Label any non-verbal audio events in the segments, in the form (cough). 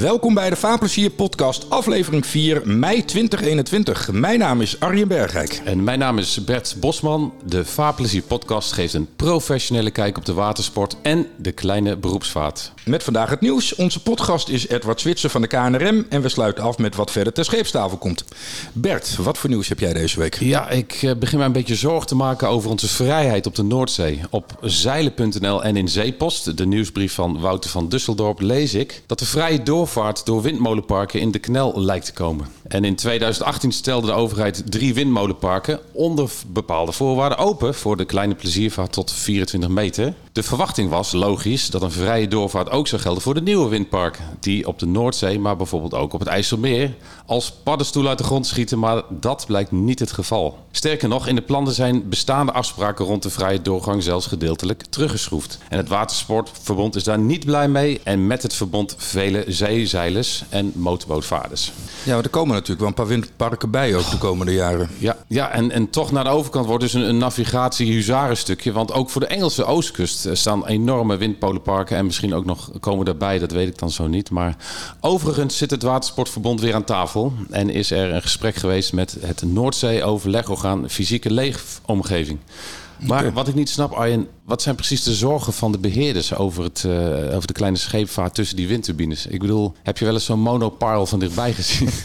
Welkom bij de Vaarplezier podcast, aflevering 4, mei 2021. Mijn naam is Arjen Bergijk. En mijn naam is Bert Bosman. De Vaarplezier podcast geeft een professionele kijk op de watersport en de kleine beroepsvaart. Met vandaag het nieuws. Onze podcast is Edward Zwitser van de KNRM en we sluiten af met wat verder ter scheepstafel komt. Bert, wat voor nieuws heb jij deze week? Ja, ik eh, begin mij een beetje zorgen te maken over onze vrijheid op de Noordzee. Op zeilen.nl en in Zeepost, de nieuwsbrief van Wouter van Dusseldorp, lees ik dat de vrije door windmolenparken in de knel lijkt te komen. En in 2018 stelde de overheid drie windmolenparken onder bepaalde voorwaarden open voor de kleine pleziervaart tot 24 meter. De verwachting was, logisch, dat een vrije doorvaart ook zou gelden voor de nieuwe windparken. Die op de Noordzee, maar bijvoorbeeld ook op het IJsselmeer, als paddenstoel uit de grond schieten. Maar dat blijkt niet het geval. Sterker nog, in de plannen zijn bestaande afspraken rond de vrije doorgang zelfs gedeeltelijk teruggeschroefd. En het Watersportverbond is daar niet blij mee. En met het verbond vele zeezeilers en motorbootvaarders. Ja, maar er komen natuurlijk wel een paar windparken bij ook de komende jaren. Ja, ja en, en toch naar de overkant wordt dus een, een navigatie-huzarenstukje. Want ook voor de Engelse oostkust staan enorme windpolenparken. En misschien ook nog komen daarbij, dat weet ik dan zo niet. Maar overigens zit het Watersportverbond weer aan tafel. En is er een gesprek geweest met het Noordzee-overlegorgaan Fysieke Leefomgeving. Maar wat ik niet snap, Arjen, wat zijn precies de zorgen van de beheerders over, het, uh, over de kleine scheepvaart tussen die windturbines? Ik bedoel, heb je wel eens zo'n monopile van dichtbij gezien? (laughs)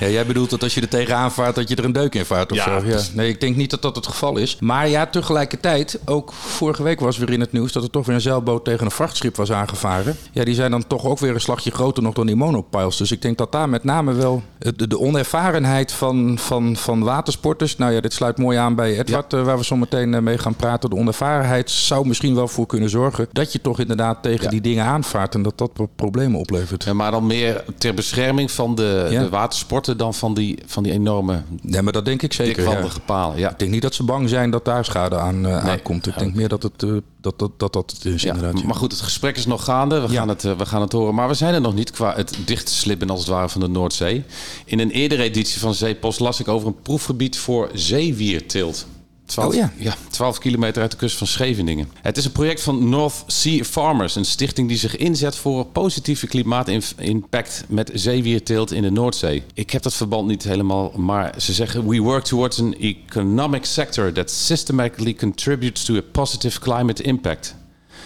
Ja, jij bedoelt dat als je er tegenaan vaart, dat je er een deuk in vaart of Ja, zo? Ja. dus- Nee, ik denk niet dat dat het geval is. Maar ja, tegelijkertijd, ook vorige week was weer in het nieuws dat er toch weer een zeilboot tegen een vrachtschip was aangevaren. Ja, die zijn dan toch ook weer een slagje groter nog dan die monopiles. Dus ik denk dat daar met name wel de, de onervarenheid van, van, van watersporters. Nou ja, dit sluit mooi aan bij Edward, eh, waar we zo meteen eh, mee gaan praten. De onervarenheid zou misschien wel voor kunnen zorgen dat je toch inderdaad tegen Ja. die dingen aanvaart en dat dat pro- problemen oplevert. Ja, maar dan meer ter bescherming van de, Ja. de watersporten dan van die, van die enorme Ja, maar dat denk ik zeker. dikwandige palen. Ja. Ik denk niet dat ze bang zijn dat daar schade aan Nee. aankomt. Ik denk meer dat het, eh, dat, dat, dat, dat is Ja, inderdaad. maar goed, het gesprek is nog gaande. We, Ja. gaan het, eh, we gaan het horen. Maar we zijn er nog niet qua het dichtslippen als het ware van de Noordzee. In een eerdere editie van Zeepost las ik over een proefgebied voor zeewierteelt. 12, Oh ja. ja, 12 kilometer uit de kust van Scheveningen. Het is een project van North Sea Farmers, een stichting die zich inzet voor een positieve klimaatimpact met zeewierteelt in de Noordzee. Ik heb dat verband niet helemaal, maar ze zeggen: We work towards an economic sector that systematically contributes to a positive climate impact.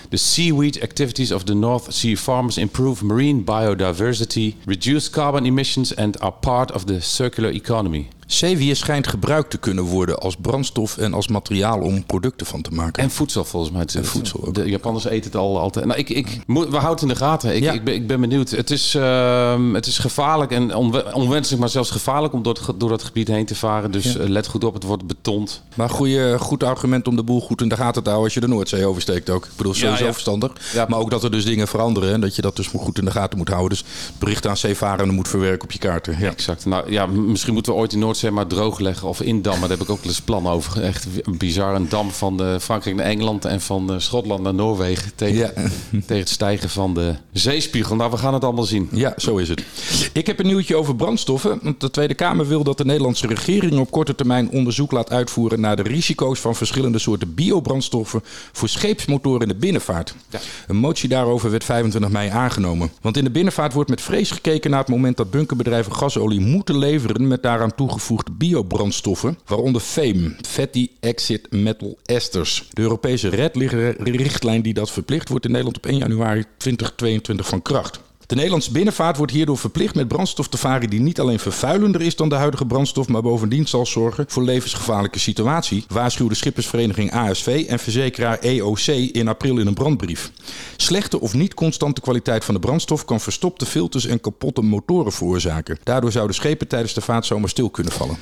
The seaweed activities of the North Sea farmers improve marine biodiversity, reduce carbon emissions, and are part of the circular economy. Zeewier schijnt gebruikt te kunnen worden als brandstof en als materiaal om producten van te maken. En voedsel volgens mij. En voedsel ook. De Japanners eten het al altijd. Nou, ik, ik, we houden het in de gaten. Ik, Ja. ik, ben, ik ben benieuwd. Het is, ehm, het is gevaarlijk en onwe- onwenselijk, maar zelfs gevaarlijk om door, het door dat gebied heen te varen. Dus Ja. eh, let goed op, het wordt betond. Maar goeie, goed argument om de boel goed in de gaten te houden als je de Noordzee oversteekt ook. Ik bedoel, sowieso Ja, verstandig. Maar ook dat er dus dingen veranderen en dat je dat dus goed in de gaten moet houden. Dus berichten aan zeevarenden moet verwerken op je kaarten. Ja. Exact. Nou ja, misschien moeten we ooit de Noordzee maar droog leggen of indammen. Daar heb ik ook eens plan over. Echt bizar. Een dam van eh, Frankrijk naar Engeland en van eh, Schotland naar Noorwegen. Tegen, Ja. (laughs) tegen het stijgen van de zeespiegel. Nou, we gaan het allemaal zien. Ja, zo is het. Ik heb een nieuwtje over brandstoffen. Want de Tweede Kamer wil dat de Nederlandse regering op korte termijn onderzoek laat uitvoeren naar de risico's van verschillende soorten biobrandstoffen voor scheepsmotoren in de binnenvaart. Ja. Een motie daarover werd 25 mei aangenomen. Want in de binnenvaart wordt met vrees gekeken naar het moment dat bunkerbedrijven gasolie moeten leveren met daaraan toegevoegde biobrandstoffen, waaronder FAME, Fatty Exit Metal Esters. De Europese RED-richtlijn die dat verplicht wordt in Nederland op 1 januari 2022 van kracht. De Nederlandse binnenvaart wordt hierdoor verplicht met brandstof te varen die niet alleen vervuilender is dan de huidige brandstof, maar bovendien zal zorgen voor levensgevaarlijke situatie, waarschuwde schippersvereniging ASV en verzekeraar EOC in april in een brandbrief. Slechte of niet constante kwaliteit van de brandstof kan verstopte filters en kapotte motoren veroorzaken. Daardoor zouden schepen tijdens de vaart zomaar stil kunnen vallen.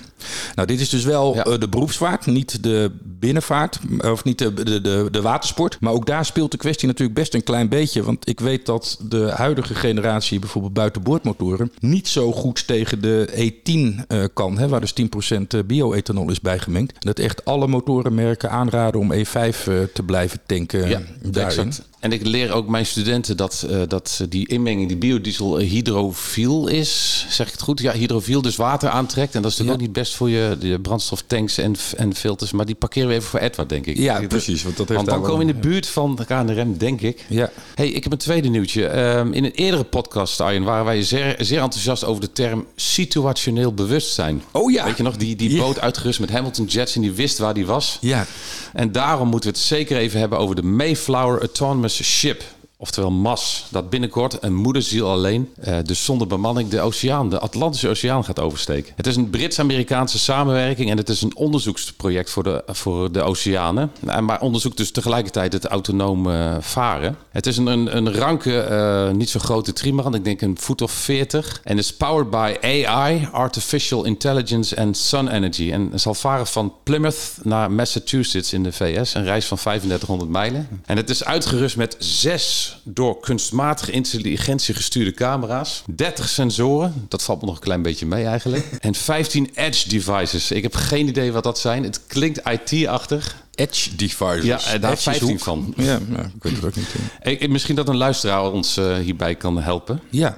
Nou, dit is dus wel Ja. eh, de beroepsvaart, niet de binnenvaart, of niet de, de, de, de watersport. Maar ook daar speelt de kwestie natuurlijk best een klein beetje. Want ik weet dat de huidige generatie, bijvoorbeeld buitenboordmotoren, niet zo goed tegen de E10 eh, kan, hè, waar dus 10% bioethanol is bijgemengd. En dat echt alle motorenmerken aanraden om E5 eh, te blijven tanken Ja, daarin. exact. En ik leer ook mijn studenten dat, uh, dat die inmenging, die biodiesel, hydrofiel is. Zeg ik het goed? Ja, hydrofiel, dus water aantrekt. En dat is natuurlijk ook niet best voor je, je brandstoftanks en, en filters. Maar die parkeren we even voor Edward, denk ik. Ja, precies. Want, dat heeft want dan komen we in de buurt van de KNRM, denk ik. Ja. hey, ik heb een tweede nieuwtje. Um, in een eerdere podcast, Arjen, waren wij zeer, zeer enthousiast over de term situationeel bewustzijn. Oh ja. Weet je nog, die, die Ja. boot uitgerust met Hamilton Jets en die wist waar die was. Ja. En daarom moeten we het zeker even hebben over de Mayflower Autonomous was a ship. Oftewel MAS, dat binnenkort een moederziel alleen, eh, dus zonder bemanning, de oceaan, de Atlantische Oceaan gaat oversteken. Het is een Brits-Amerikaanse samenwerking en het is een onderzoeksproject voor de, voor de oceanen. Nou, Maar onderzoekt dus tegelijkertijd het autonoom eh, varen. Het is een, een, een ranke, eh, niet zo grote trimaran, ik denk een voet of 40. En is powered by AI, Artificial Intelligence en Sun Energy. En zal varen van Plymouth naar Massachusetts in de VS. Een reis van 3500 mijlen. En het is uitgerust met zes door kunstmatige intelligentie gestuurde camera's. 30 sensoren, dat valt me nog een klein beetje mee eigenlijk. (laughs) En 15 edge devices. Ik heb geen idee wat dat zijn. Het klinkt IT-achtig. Edge devices. Ja, en daar Edge is 15 hoek. van. Ja, ja, ik weet het ook niet. Ik, misschien dat een luisteraar ons eh, hierbij kan helpen. Ja.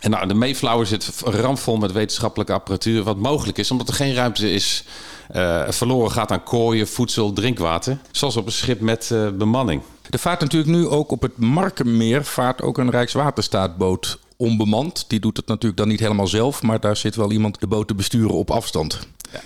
En nou, de Mayflower zit ramvol met wetenschappelijke apparatuur, wat mogelijk is, omdat er geen ruimte is eh, verloren gaat aan kooien, voedsel, drinkwater. Zoals op een schip met eh, bemanning. Er vaart natuurlijk nu ook op het Markenmeer vaart ook een Rijkswaterstaatboot onbemand. Die doet het natuurlijk dan niet helemaal zelf, maar daar zit wel iemand de boot te besturen op afstand.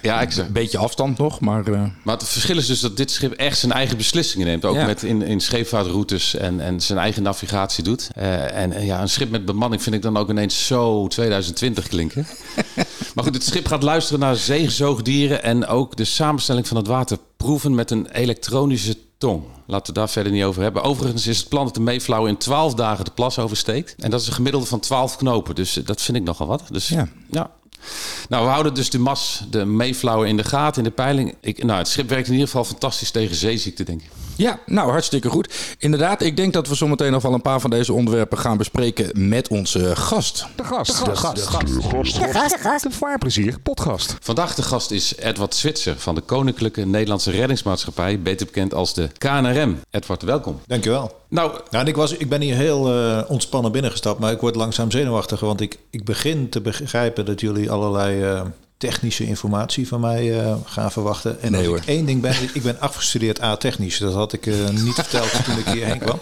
Ja, exact. Een beetje afstand nog, maar eh, Maar het verschil is dus dat dit schip echt zijn eigen beslissingen neemt. Ook Ja. met in, in scheepvaartroutes en, en zijn eigen navigatie doet. Eh, en eh, ja, een schip met bemanning vind ik dan ook ineens zo 2020 klinken. (laughs) maar goed, het schip gaat luisteren naar zeezoogdieren en ook de samenstelling van het water proeven met een elektronische tong. Laten we daar verder niet over hebben. Overigens is het plan dat de Mayflower in 12 dagen de plas oversteekt. En dat is een gemiddelde van 12 knopen. Dus eh, dat vind ik nogal wat. Dus Ja. ja. Nou, we houden dus de mas, de Mayflower in de gaten, in de peiling. Ik, nou, het schip werkt in ieder geval fantastisch tegen zeeziekte, denk ik. Ja, nou hartstikke goed. Inderdaad, ik denk dat we zometeen nog wel een paar van deze onderwerpen gaan bespreken met onze gast. De gast. De gast. De gast. De vaarplezier podcast. Vandaag de gast is Edward Zwitser van de Koninklijke Nederlandse Reddingsmaatschappij, beter bekend als de KNRM. Edward, welkom. Dankjewel. Nou, Nou, en ik, was, ik ben hier heel eh, ontspannen binnengestapt, maar ik word langzaam zenuwachtig. Want ik, ik begin te begrijpen dat jullie allerlei eh, technische informatie van mij eh, gaan verwachten. En Nee, als hoor. ik één ding ben, ik ben afgestudeerd A-technisch. Dat had ik eh, niet (laughs) verteld toen ik hierheen kwam.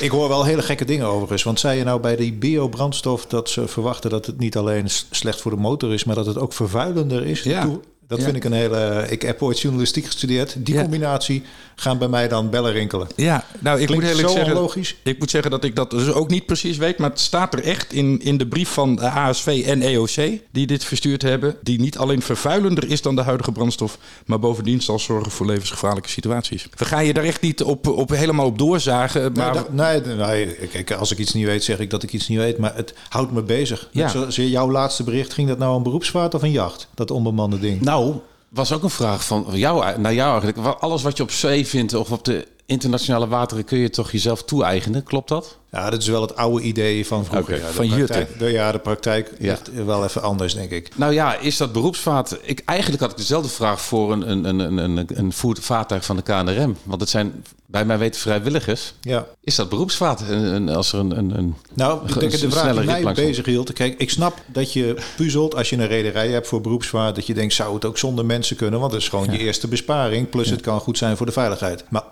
Ik hoor wel hele gekke dingen overigens. Want zei je nou bij die biobrandstof dat ze verwachten dat het niet alleen slecht voor de motor is, maar dat het ook vervuilender is? Ja. Dat Ja. vind ik een hele... Ik heb ooit journalistiek gestudeerd. Die Ja. combinatie gaan bij mij dan bellen rinkelen. Ja, nou ik Klinkt moet eerlijk zo zeggen. onlogisch. Ik moet zeggen dat ik dat dus ook niet precies weet, maar het staat er echt in, in de brief van de ASV en EOC die dit verstuurd hebben, die niet alleen vervuilender is dan de huidige brandstof, maar bovendien zal zorgen voor levensgevaarlijke situaties. We gaan je daar echt niet op, op helemaal op doorzagen, maar dat- nee, nee, kijk, als ik iets niet weet, zeg ik dat ik iets niet weet. Maar het houdt me bezig. Ja. Jouw laatste bericht, ging dat nou een beroepsvaart of een jacht? Dat onbemande ding. nou, was ook een vraag van jou, naar jou eigenlijk. Alles wat je op zee vindt of op de internationale wateren kun je toch jezelf toe-eigenen, klopt dat? Ja, dat is wel het oude idee van vroeger. Ja, van Jutte. de- Ja, de praktijk Ja. is wel even anders, denk ik. Nou ja, is dat beroepsvaart? Ik, eigenlijk had ik dezelfde vraag voor een, een, een, een, een, vaartuig van de KNRM. Want het zijn bij mij weten vrijwilligers. Ja. Is dat beroepsvaart? En, als er een, een, een Nou, ik denk de vraag die mij bezig hield. Kijk, ik snap dat je puzzelt als je een rederij hebt voor beroepsvaart. Dat je denkt, zou het ook zonder mensen kunnen? Want dat is gewoon je eerste besparing. Plus het kan goed zijn voor de veiligheid. Maar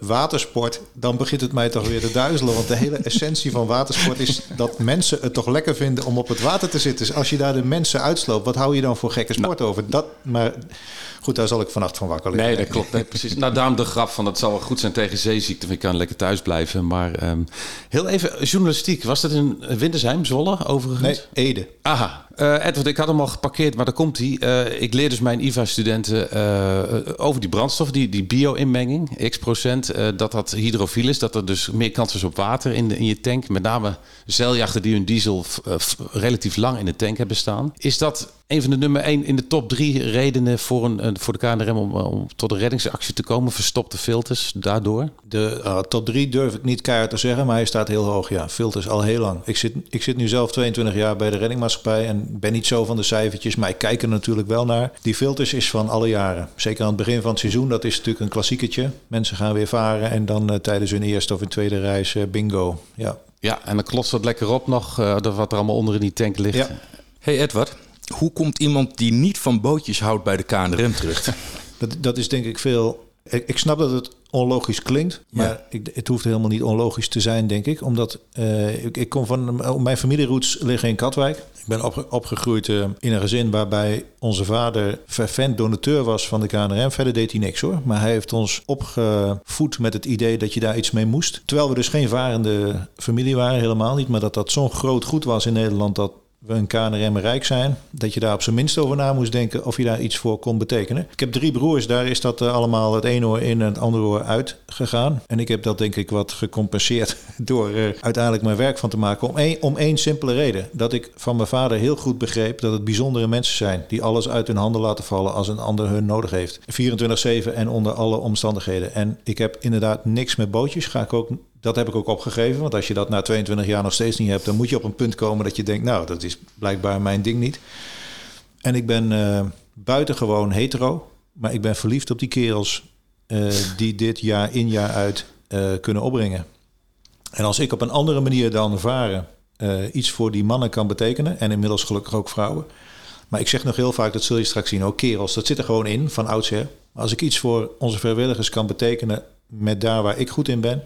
watersport, dan begint het mij toch weer te duizelen. Want de hele essentie van watersport is dat mensen het toch lekker vinden om op het water te zitten. Dus als je daar de mensen uitsloopt, wat hou je dan voor gekke sport over? Dat, maar goed, daar zal ik vannacht van wakker liggen. Nee, dat klopt. Nee, precies. Nou, daarom de grap van het zal wel goed zijn tegen zeeziekte. Ik kan lekker thuis blijven. Maar ehm, heel even, journalistiek. Was dat in Wintersheim, Zwolle, overigens? Nee, Ede. Aha. Eh, Edward, ik had hem al geparkeerd, maar daar komt hij. Eh, ik leer dus mijn IVA-studenten eh, over die brandstof, die, die bio-inmenging, x procent, dat dat hydrofiel is, dat er dus meer kans is op water in, de, in je tank. Met name zeiljachten die hun diesel relatief lang in de tank hebben staan. Is dat een van de nummer één in de top drie redenen voor, een, voor de KNRM om, tot een reddingsactie te komen? Verstopte filters daardoor? De top 3 durf ik niet keihard te zeggen, maar hij staat heel hoog. Ja, filters al heel lang. Ik zit, ik zit nu zelf 22 jaar bij de reddingmaatschappij en ben, ben niet zo van de cijfertjes, maar ik kijk er natuurlijk wel naar. Die filters is van alle jaren. Zeker aan het begin van het seizoen, dat is natuurlijk een klassieketje. Mensen gaan weer varen en dan uh, tijdens hun eerste of hun tweede reis uh, bingo. Ja. ja, en dan klotst dat lekker op nog, uh, wat er allemaal onder in die tank ligt. Ja. Hey Edward, hoe komt iemand die niet van bootjes houdt bij de KNRM terug? (laughs) dat, dat is denk ik veel ik, ik, snap dat het onlogisch klinkt, maar ja. ik, het hoeft helemaal niet onlogisch te zijn, denk ik. Omdat uh, ik, ik, kom van. Mijn familieroots liggen in Katwijk. Ik ben opge, opgegroeid uh, in een gezin waarbij onze vader fervent donateur was van de KNRM. Verder deed hij niks hoor. Maar hij heeft ons opgevoed met het idee dat je daar iets mee moest. Terwijl we dus geen varende familie waren, helemaal niet. Maar dat dat zo'n groot goed was in Nederland dat we een KNRM rijk zijn, dat je daar op zijn minst over na moest denken of je daar iets voor kon betekenen. Ik heb drie broers, daar is dat uh, allemaal het ene oor in en het andere oor uit gegaan. En ik heb dat denk ik wat gecompenseerd (laughs) door uh, uiteindelijk mijn werk van te maken. Om één, om één simpele reden. Dat ik van mijn vader heel goed begreep dat het bijzondere mensen zijn. Die alles uit hun handen laten vallen als een ander hun nodig heeft. 24-7 en onder alle omstandigheden. En ik heb inderdaad niks met bootjes. Ga ik ook dat heb ik ook opgegeven. Want als je dat na 22 jaar nog steeds niet hebt, dan moet je op een punt komen dat je denkt, nou, dat is blijkbaar mijn ding niet. En ik ben uh, buitengewoon hetero, maar ik ben verliefd op die kerels uh, die dit jaar in jaar uit uh, kunnen opbrengen. En als ik op een andere manier dan varen iets voor die mannen kan betekenen, en inmiddels gelukkig ook vrouwen. Maar ik zeg nog heel vaak, dat zul je straks zien, ook kerels, dat zit er gewoon in van oudsher. Als ik iets voor onze vrijwilligers kan betekenen met daar waar ik goed in ben,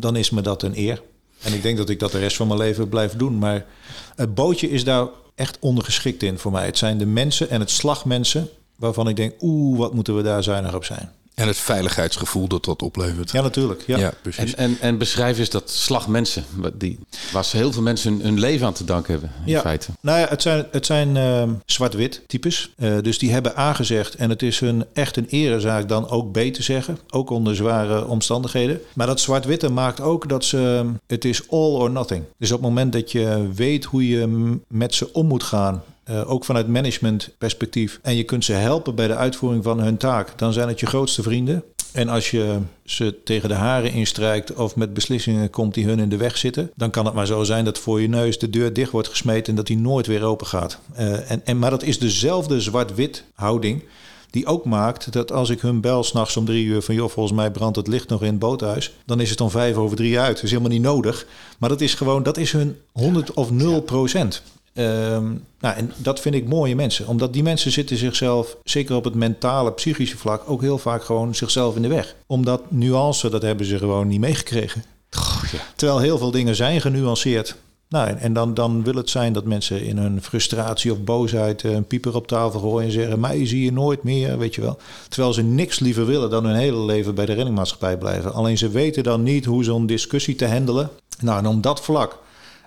dan is me dat een eer. En ik denk dat ik dat de rest van mijn leven blijf doen. Maar het bootje is daar echt ondergeschikt in voor mij. Het zijn de mensen en het slagmensen waarvan ik denk, oeh, wat moeten we daar zuinig op zijn. En het veiligheidsgevoel dat dat oplevert. Ja, natuurlijk. Ja, ja precies. En, en, en beschrijf eens dat slagmensen, die, waar heel veel mensen hun leven aan te danken hebben, in ja. feite. Nou ja, het zijn, het zijn uh, zwart-wit types. Uh, dus die hebben A gezegd en het is hun echt een erezaak dan ook B te zeggen. Ook onder zware omstandigheden. Maar dat zwart-witte maakt ook dat ze, het is all or nothing. Dus op het moment dat je weet hoe je met ze om moet gaan uh, ook vanuit managementperspectief. En je kunt ze helpen bij de uitvoering van hun taak. Dan zijn het je grootste vrienden. En als je ze tegen de haren instrijkt of met beslissingen komt die hun in de weg zitten, dan kan het maar zo zijn dat voor je neus de deur dicht wordt gesmeten en dat die nooit weer open gaat. Uh, en, en, maar dat is dezelfde zwart-wit houding die ook maakt dat als ik hun bel s'nachts om drie uur van joh, volgens mij brandt het licht nog in het boothuis, dan is het om vijf over drie uit. Dat is helemaal niet nodig. Maar dat is gewoon, dat is hun 100 of 0 procent. Um, nou, en dat vind ik mooie mensen. Omdat die mensen zitten zichzelf, zeker op het mentale, psychische vlak, ook heel vaak gewoon zichzelf in de weg. Omdat nuance, dat hebben ze gewoon niet meegekregen. Oh, ja. Terwijl heel veel dingen zijn genuanceerd. Nou, en dan, dan wil het zijn dat mensen in hun frustratie of boosheid een pieper op tafel gooien en zeggen: Mij zie je nooit meer, weet je wel. Terwijl ze niks liever willen dan hun hele leven bij de reddingmaatschappij blijven. Alleen ze weten dan niet hoe zo'n discussie te handelen. Nou, en om dat vlak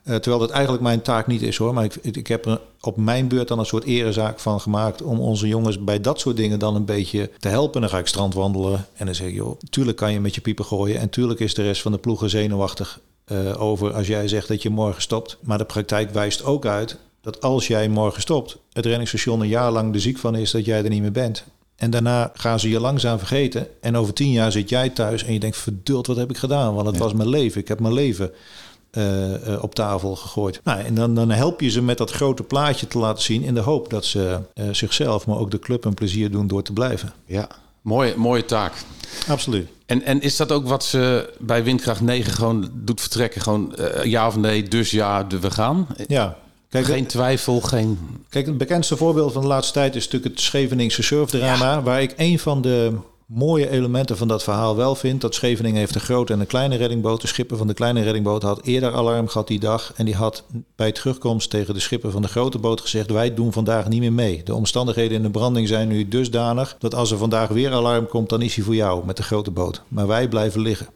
uh, terwijl dat eigenlijk mijn taak niet is hoor. Maar ik, ik heb er op mijn beurt dan een soort erezaak van gemaakt. om onze jongens bij dat soort dingen dan een beetje te helpen. Dan ga ik strandwandelen en dan zeg ik: joh, tuurlijk kan je met je piepen gooien. En tuurlijk is de rest van de ploegen zenuwachtig uh, over als jij zegt dat je morgen stopt. Maar de praktijk wijst ook uit dat als jij morgen stopt, het renningsstation een jaar lang de ziek van is dat jij er niet meer bent. En daarna gaan ze je langzaam vergeten. En over tien jaar zit jij thuis en je denkt: verduld, wat heb ik gedaan? Want het ja. was mijn leven. Ik heb mijn leven op tafel gegooid. Nou, en dan, dan help je ze met dat grote plaatje te laten zien in de hoop dat ze uh, zichzelf, maar ook de club een plezier doen door te blijven. Ja, mooie, mooie taak. Absoluut. En, en is dat ook wat ze bij Windkracht 9 gewoon doet vertrekken? Gewoon ja of nee, dus ja, we gaan? Ja, Kijk, geen twijfel, geen... Kijk, het bekendste voorbeeld van de laatste tijd is natuurlijk het Scheveningse surfdrama... Ja. waar ik een van de mooie elementen van dat verhaal wel vind. Dat Scheveningen heeft een grote en een kleine reddingboot. De schipper van de kleine reddingboot had eerder alarm gehad die dag. En die had bij terugkomst tegen de schipper van de grote boot gezegd... wij doen vandaag niet meer mee. De omstandigheden in de branding zijn nu dusdanig... dat als er vandaag weer alarm komt, dan is hij voor jou met de grote boot. Maar wij blijven liggen.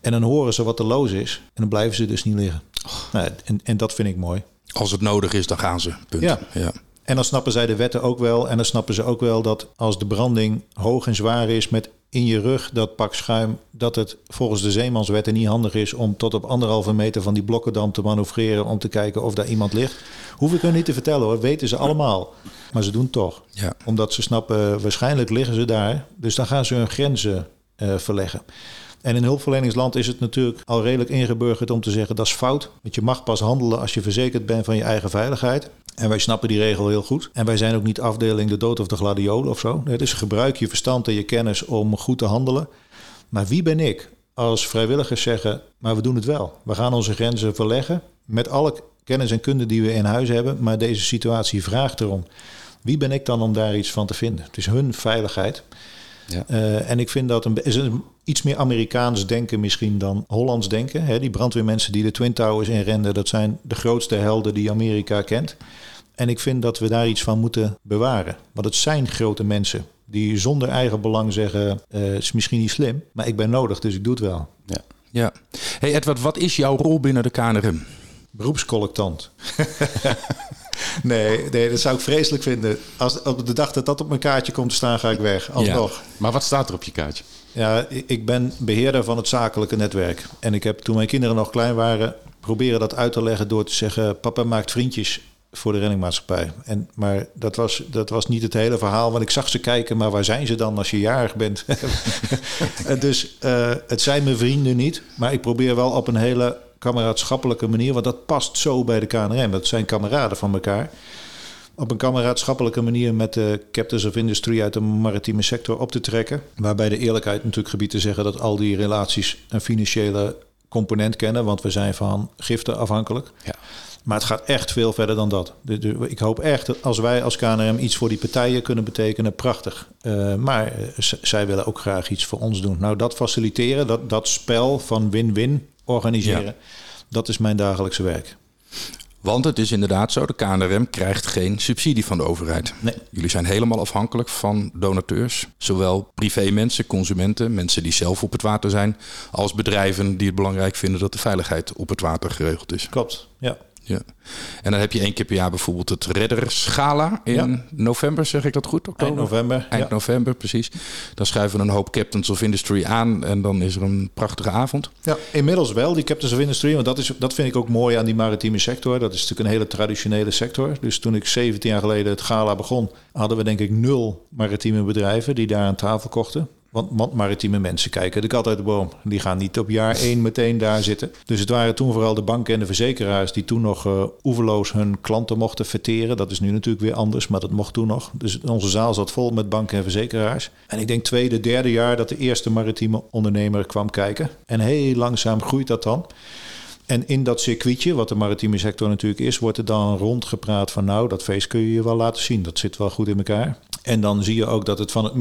En dan horen ze wat er los is. En dan blijven ze dus niet liggen. Oh. Nou, en, en dat vind ik mooi. Als het nodig is, dan gaan ze. Punt. Ja. ja. En dan snappen zij de wetten ook wel. En dan snappen ze ook wel dat als de branding hoog en zwaar is met in je rug dat pak schuim, dat het volgens de zeemanswetten niet handig is om tot op anderhalve meter van die blokkendam te manoeuvreren om te kijken of daar iemand ligt. Hoef ik hun niet te vertellen hoor, weten ze allemaal. Maar ze doen het toch. Ja. Omdat ze snappen, waarschijnlijk liggen ze daar. Dus dan gaan ze hun grenzen uh, verleggen. En in hulpverleningsland is het natuurlijk al redelijk ingeburgerd om te zeggen dat is fout. Want je mag pas handelen als je verzekerd bent van je eigen veiligheid. En wij snappen die regel heel goed. En wij zijn ook niet afdeling de dood of de gladiolen of zo. Dus gebruik je verstand en je kennis om goed te handelen. Maar wie ben ik als vrijwilligers zeggen, maar we doen het wel. We gaan onze grenzen verleggen met alle kennis en kunde die we in huis hebben. Maar deze situatie vraagt erom. Wie ben ik dan om daar iets van te vinden? Het is hun veiligheid. Ja. Uh, en ik vind dat een, is een iets meer Amerikaans denken misschien dan Hollands denken. Hè, die brandweermensen die de Twin Towers inrenden, dat zijn de grootste helden die Amerika kent. En ik vind dat we daar iets van moeten bewaren. Want het zijn grote mensen die zonder eigen belang zeggen: uh, is misschien niet slim, maar ik ben nodig, dus ik doe het wel. Ja. ja. Hey Edward, wat is jouw rol binnen de KNRM? Beroepscollectant. (laughs) nee, nee, dat zou ik vreselijk vinden. Als op de dag dat dat op mijn kaartje komt te staan, ga ik weg. Alsnog. Ja. Maar wat staat er op je kaartje? Ja, ik ben beheerder van het zakelijke netwerk. En ik heb toen mijn kinderen nog klein waren, proberen dat uit te leggen door te zeggen: papa maakt vriendjes voor de renningmaatschappij. En, maar dat was, dat was niet het hele verhaal, want ik zag ze kijken, maar waar zijn ze dan als je jarig bent? (laughs) dus uh, het zijn mijn vrienden niet, maar ik probeer wel op een hele kameraadschappelijke manier, want dat past zo bij de KNRM. Dat zijn kameraden van elkaar. Op een kameraadschappelijke manier met de captains of industry uit de maritieme sector op te trekken. Waarbij de eerlijkheid natuurlijk gebied te zeggen dat al die relaties een financiële component kennen, want we zijn van giften afhankelijk. Ja. Maar het gaat echt veel verder dan dat. ik hoop echt dat als wij als KNRM iets voor die partijen kunnen betekenen, prachtig. Uh, maar uh, zij willen ook graag iets voor ons doen. Nou, dat faciliteren, dat, dat spel van win-win organiseren, dat is mijn dagelijkse werk. Want het is inderdaad zo, de KNRM krijgt geen subsidie van de overheid. Nee. Jullie zijn helemaal afhankelijk van donateurs. Zowel privé mensen, consumenten, mensen die zelf op het water zijn... als bedrijven die het belangrijk vinden dat de veiligheid op het water geregeld is. Klopt, ja. Ja. En dan heb je één keer per jaar bijvoorbeeld het Redderschala in november, zeg ik dat goed? Oktober? Eind november. Eind november, precies. Dan schuiven we een hoop Captains of Industry aan en dan is er een prachtige avond. Ja, inmiddels wel, die Captains of Industry. Want dat, is, dat vind ik ook mooi aan die maritieme sector. Dat is natuurlijk een hele traditionele sector. Dus toen ik 17 jaar geleden het gala begon, hadden we denk ik nul maritieme bedrijven die daar aan tafel kochten. Want, maritieme mensen kijken de kat uit de boom. Die gaan niet op jaar één meteen daar zitten. Dus het waren toen vooral de banken en de verzekeraars die toen nog uh, oeverloos hun klanten mochten verteren. Dat is nu natuurlijk weer anders, maar dat mocht toen nog. Dus onze zaal zat vol met banken en verzekeraars. En ik denk tweede, derde jaar dat de eerste maritieme ondernemer kwam kijken. En heel langzaam groeit dat dan. En in dat circuitje, wat de maritieme sector natuurlijk is, wordt er dan rondgepraat van nou, dat feest kun je je wel laten zien. Dat zit wel goed in elkaar. En dan zie je ook dat het van het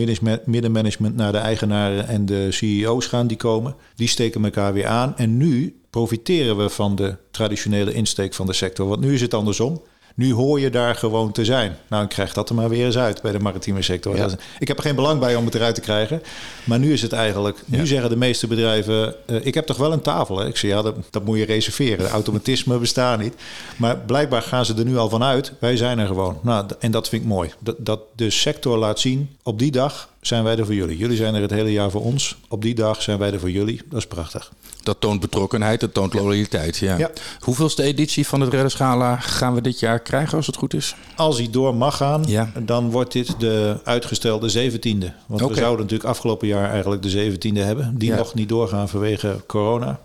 middenmanagement naar de eigenaren en de CEO's gaan die komen. Die steken elkaar weer aan. En nu profiteren we van de traditionele insteek van de sector. Want nu is het andersom. Nu hoor je daar gewoon te zijn. Nou, ik krijg dat er maar weer eens uit bij de maritieme sector. ik heb er geen belang bij om het eruit te krijgen. Maar nu is het eigenlijk... Nu zeggen de meeste bedrijven... Uh, ik heb toch wel een tafel? Hè? Ik zeg, ja, dat, dat moet je reserveren. De automatismen bestaan niet. Maar blijkbaar gaan ze er nu al van uit. Wij zijn er gewoon. Nou, en dat vind ik mooi. Dat, dat de sector laat zien... op die dag zijn wij er voor jullie. Jullie zijn er het hele jaar voor ons. Op die dag zijn wij er voor jullie. Dat is prachtig. Dat toont betrokkenheid, dat toont loyaliteit. Ja. ja. Hoeveelste editie van het Redderschala gaan we dit jaar krijgen, als het goed is? Als hij door mag gaan, ja. dan wordt dit de uitgestelde zeventiende. Want we zouden natuurlijk afgelopen jaar eigenlijk de zeventiende hebben. Die nog niet doorgaan vanwege corona.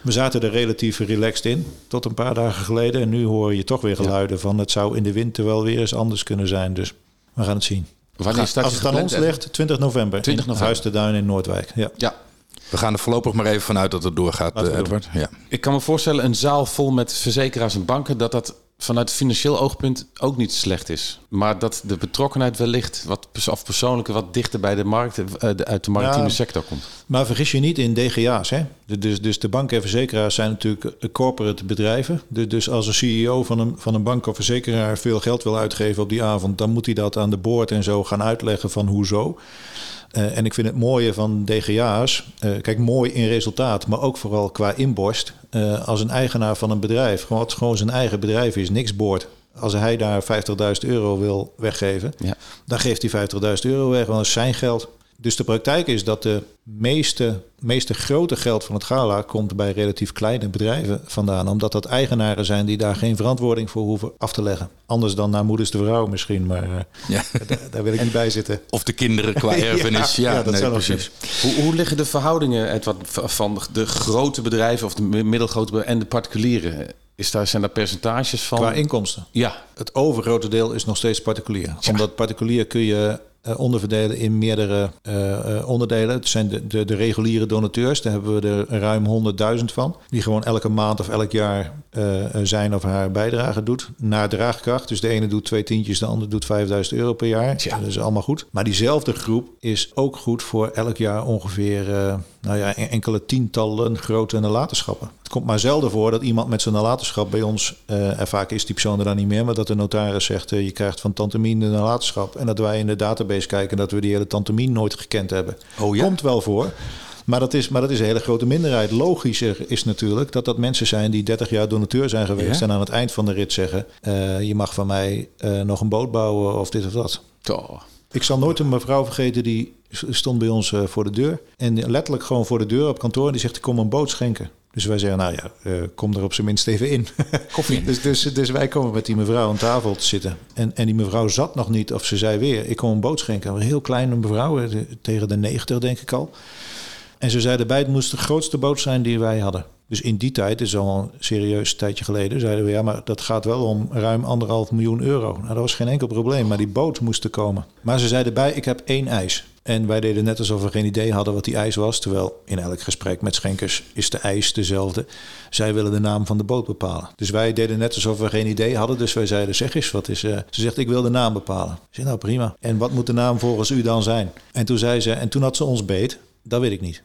We zaten er relatief relaxed in tot een paar dagen geleden. En nu hoor je toch weer geluiden van het zou in de winter wel weer eens anders kunnen zijn. Dus we gaan het zien. Wanneer staat Als het aan ons ligt, 20 november. 20 november. Huis de Duin in Noordwijk. Ja. ja. We gaan er voorlopig maar even vanuit dat het doorgaat, uh, Edward. Ja. Ik kan me voorstellen, een zaal vol met verzekeraars en banken, dat dat vanuit financieel oogpunt ook niet slecht is. Maar dat de betrokkenheid wellicht wat of persoonlijke wat dichter bij de markt uh, uit de maritieme sector komt. Maar vergis je niet in DGA's. Hè? Dus, dus de banken en verzekeraars zijn natuurlijk corporate bedrijven. Dus als een CEO van een, van een bank of verzekeraar veel geld wil uitgeven op die avond, dan moet hij dat aan de boord en zo gaan uitleggen van hoezo. Uh, en ik vind het mooie van DGA's, uh, kijk, mooi in resultaat, maar ook vooral qua inborst. Uh, als een eigenaar van een bedrijf, gewoon, wat gewoon zijn eigen bedrijf is, niks boort. Als hij daar 50.000 euro wil weggeven, ja. dan geeft hij 50.000 euro weg, want dat is zijn geld. Dus de praktijk is dat de meeste, meeste grote geld van het gala komt bij relatief kleine bedrijven vandaan. Omdat dat eigenaren zijn die daar geen verantwoording voor hoeven af te leggen. Anders dan naar moeders de vrouw misschien, maar ja. (laughs) daar, daar, wil ik niet bij zitten. Of de kinderen qua (laughs) erfenis. ja, ja, dat nee, precies. Hoe, hoe liggen de verhoudingen Edward, van de grote bedrijven of de middelgrote bedrijven en de particulieren? Is daar, zijn daar percentages van? Qua inkomsten? Ja. Het overgrote deel is nog steeds particulier. Omdat particulier kun je onderverdelen in meerdere uh, onderdelen. Het zijn de, de, de, reguliere donateurs, daar hebben we er ruim 100.000 van. Die gewoon elke maand of elk jaar zijn of haar bijdrage doet. Naar draagkracht. Dus de ene doet twee tientjes, de ander doet 5000 euro per jaar. Ja. Dat is allemaal goed. Maar diezelfde groep is ook goed voor elk jaar ongeveer nou ja, enkele tientallen grote nalatenschappen. Het komt maar zelden voor dat iemand met zijn nalatenschap bij ons, uh, en vaak is die persoon er dan niet meer, maar dat de notaris zegt: uh, je krijgt van Tante Mien de nalatenschap. En dat wij in de database kijken dat we die hele Tante Mien nooit gekend hebben. Oh, ja? Komt wel voor. Maar dat, is, maar dat is een hele grote minderheid. Logischer is natuurlijk dat dat mensen zijn die 30 jaar donateur zijn geweest. Ja? En aan het eind van de rit zeggen: uh, Je mag van mij nog een boot bouwen of dit of dat. Oh. Ik zal nooit een mevrouw vergeten die stond bij ons uh, voor de deur. En letterlijk gewoon voor de deur op kantoor. En die zegt, ik kom een boot schenken. Dus wij zeggen, nou ja, uh, kom er op zijn minst even in. (laughs) Koffie. dus, dus, dus wij komen met die mevrouw aan tafel te zitten. En, en die mevrouw zat nog niet, of ze zei weer, ik kom een boot schenken. Een heel kleine mevrouw, tegen de 90 denk ik al. En ze zei erbij, het moest de grootste boot zijn die wij hadden. Dus in die tijd, is al een serieus tijdje geleden, zeiden we ja, maar dat gaat wel om ruim anderhalf miljoen euro. Nou, dat was geen enkel probleem, maar die boot moest er komen. Maar ze zeiden erbij, ik heb één eis. En wij deden net alsof we geen idee hadden wat die eis was. Terwijl in elk gesprek met schenkers is de eis dezelfde. Zij willen de naam van de boot bepalen. Dus wij deden net alsof we geen idee hadden. Dus wij zeiden, zeg eens, wat is... Uh... Ze zegt, ik wil de naam bepalen. Ik zei, nou prima. En wat moet de naam volgens u dan zijn? En toen zei ze, en toen had ze ons beet. Dat weet ik niet.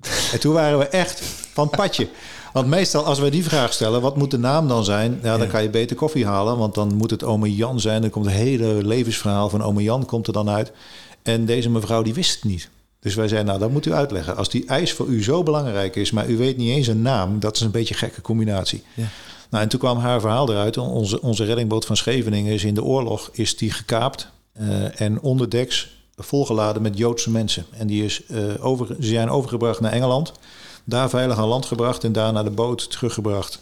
(laughs) En toen waren we echt van padje. Want meestal als wij die vraag stellen, wat moet de naam dan zijn? Ja, dan kan je beter koffie halen, want dan moet het ome Jan zijn. Dan komt het hele levensverhaal van ome Jan komt er dan uit. En deze mevrouw die wist het niet. Dus wij zeiden, nou, dat moet u uitleggen. Als die eis voor u zo belangrijk is, maar u weet niet eens een naam, dat is een beetje een gekke combinatie. Ja. Nou, en toen kwam haar verhaal eruit. Onze, onze reddingboot van Scheveningen is in de oorlog is die gekaapt uh, en onderdeks volgeladen met Joodse mensen. En die is, uh, over, ze zijn overgebracht naar Engeland, daar veilig aan land gebracht en daar naar de boot teruggebracht.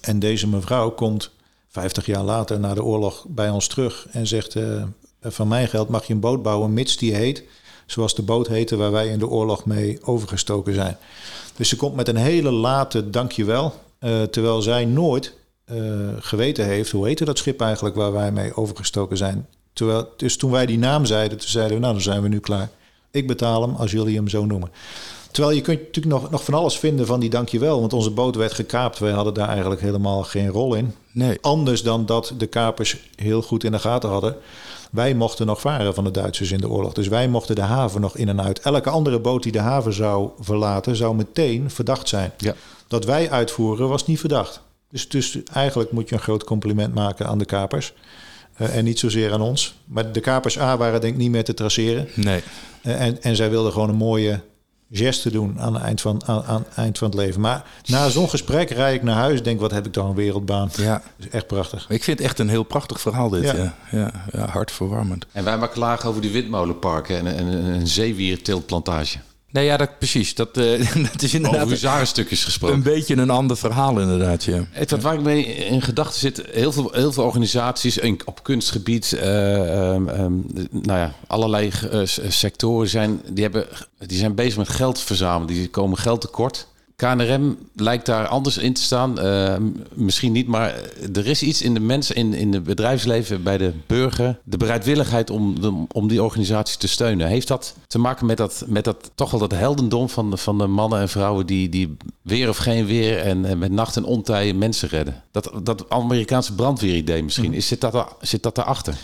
En deze mevrouw komt 50 jaar later na de oorlog bij ons terug en zegt: uh, Van mijn geld mag je een boot bouwen, mits die heet zoals de boot heette waar wij in de oorlog mee overgestoken zijn. Dus ze komt met een hele late dankjewel, uh, terwijl zij nooit uh, geweten heeft, hoe heette dat schip eigenlijk waar wij mee overgestoken zijn. Terwijl, dus toen wij die naam zeiden, toen zeiden we, nou dan zijn we nu klaar. Ik betaal hem als jullie hem zo noemen. Terwijl je kunt natuurlijk nog, nog van alles vinden van die dankjewel. Want onze boot werd gekaapt. Wij hadden daar eigenlijk helemaal geen rol in. Nee. Anders dan dat de kapers heel goed in de gaten hadden. Wij mochten nog varen van de Duitsers in de oorlog. Dus wij mochten de haven nog in en uit. Elke andere boot die de haven zou verlaten, zou meteen verdacht zijn. Ja. Dat wij uitvoeren was niet verdacht. Dus, dus eigenlijk moet je een groot compliment maken aan de kapers. Uh, en niet zozeer aan ons. Maar de kapers A waren denk ik niet meer te traceren. Nee. Uh, en, en zij wilden gewoon een mooie geste doen aan het eind van, aan, aan het eind van het leven. Maar na zo'n gesprek rijd ik naar huis denk, wat heb ik dan een wereldbaan. Ja. Dat is echt prachtig. Ik vind het echt een heel prachtig verhaal dit. Ja, ja. ja, ja hartverwarmend. En wij maar klagen over die windmolenparken en, en, en een zeewierteeltplantage. Nee, ja, dat, precies. Dat, uh, (laughs) dat is inderdaad Over huzarenstukjes gesproken. een beetje een ander verhaal inderdaad, ja. Het, wat waar ik mee in gedachten zit, heel veel, heel veel organisaties in, op kunstgebied, uh, um, um, nou ja, allerlei uh, sectoren zijn, die, hebben, die zijn bezig met geld verzamelen. Die komen geld tekort. KNRM lijkt daar anders in te staan. Uh, misschien niet, maar er is iets in de mensen, in, in het bedrijfsleven, bij de burger. De bereidwilligheid om, de, om die organisatie te steunen. Heeft dat te maken met dat, met dat toch wel dat heldendom van de, van de mannen en vrouwen die, die weer of geen weer en, en met nacht en ontij mensen redden? Dat, dat Amerikaanse brandweeridee misschien. Is, zit, dat, zit dat daarachter?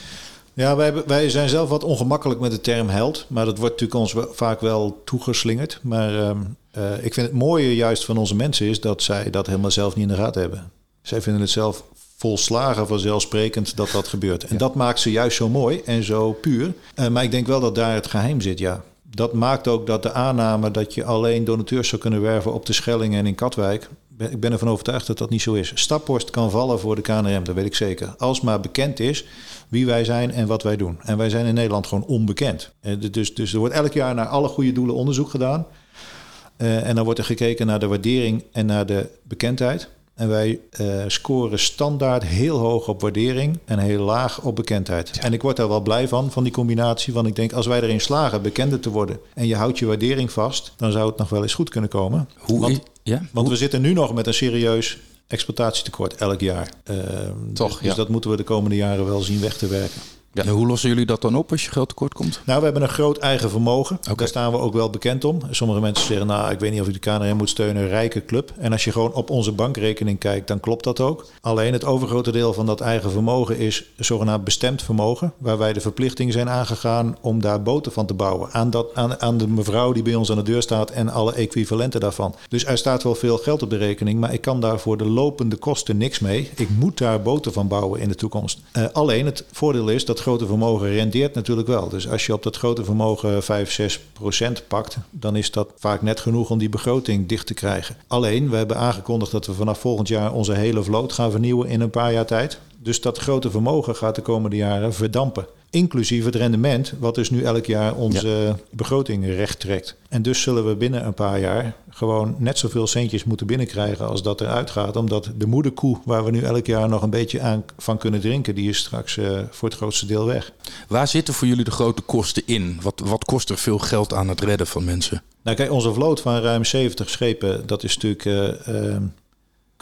Ja, wij, wij zijn zelf wat ongemakkelijk met de term held. Maar dat wordt natuurlijk ons vaak wel toegeslingerd. Maar uh, uh, ik vind het mooie juist van onze mensen is dat zij dat helemaal zelf niet in de gaten hebben. Zij vinden het zelf volslagen vanzelfsprekend dat dat gebeurt. En ja. dat maakt ze juist zo mooi en zo puur. Uh, maar ik denk wel dat daar het geheim zit, ja. Dat maakt ook dat de aanname dat je alleen donateurs zou kunnen werven op de Schelling en in Katwijk ik ben ervan overtuigd dat dat niet zo is. Staphorst kan vallen voor de KNRM, dat weet ik zeker. Als maar bekend is wie wij zijn en wat wij doen. En wij zijn in Nederland gewoon onbekend. Eh, Dus, dus er wordt elk jaar naar alle goede doelen onderzoek gedaan. Eh, en dan wordt er gekeken naar de waardering en naar de bekendheid. En wij eh, scoren standaard heel hoog op waardering en heel laag op bekendheid. En ik word daar wel blij van, van die combinatie. Want ik denk, als wij erin slagen bekender te worden en je houdt je waardering vast, dan zou het nog wel eens goed kunnen komen. Hoe, want, ja? want we zitten nu nog met een serieus exploitatietekort elk jaar. Ehm, Toch, dus, ja. dus dat moeten we de komende jaren wel zien weg te werken. Ja. En hoe lossen jullie dat dan op als je geld tekort komt? Nou, we hebben een groot eigen vermogen. Daar staan we ook wel bekend om. Sommige mensen zeggen, nou, ik weet niet of ik de KNRM moet steunen, rijke club. En als je gewoon op onze bankrekening kijkt, dan klopt dat ook. Alleen het overgrote deel van dat eigen vermogen is zogenaamd bestemd vermogen. Waar wij de verplichting zijn aangegaan om daar boten van te bouwen. Aan, dat, aan, aan de mevrouw die bij ons aan de deur staat en alle equivalenten daarvan. Dus er staat wel veel geld op de rekening, maar ik kan daar voor de lopende kosten niks mee. Ik moet daar boten van bouwen in de toekomst. Eh, alleen het voordeel is dat grote vermogen rendeert natuurlijk wel. Dus als je op dat grote vermogen 5, 6 procent pakt, dan is dat vaak net genoeg om die begroting dicht te krijgen. Alleen, we hebben aangekondigd dat we vanaf volgend jaar onze hele vloot gaan vernieuwen in een paar jaar tijd. Dus dat grote vermogen gaat de komende jaren verdampen. Inclusief het rendement, wat dus nu elk jaar onze begroting recht trekt. En dus zullen we binnen een paar jaar gewoon net zoveel centjes moeten binnenkrijgen als dat eruit gaat. Omdat de moederkoe, waar we nu elk jaar nog een beetje aan van kunnen drinken, die is straks eh, voor het grootste deel weg. Waar zitten voor jullie de grote kosten in? Wat, wat kost er veel geld aan het redden van mensen? Nou kijk, onze vloot van ruim 70 schepen, dat is natuurlijk eh, eh,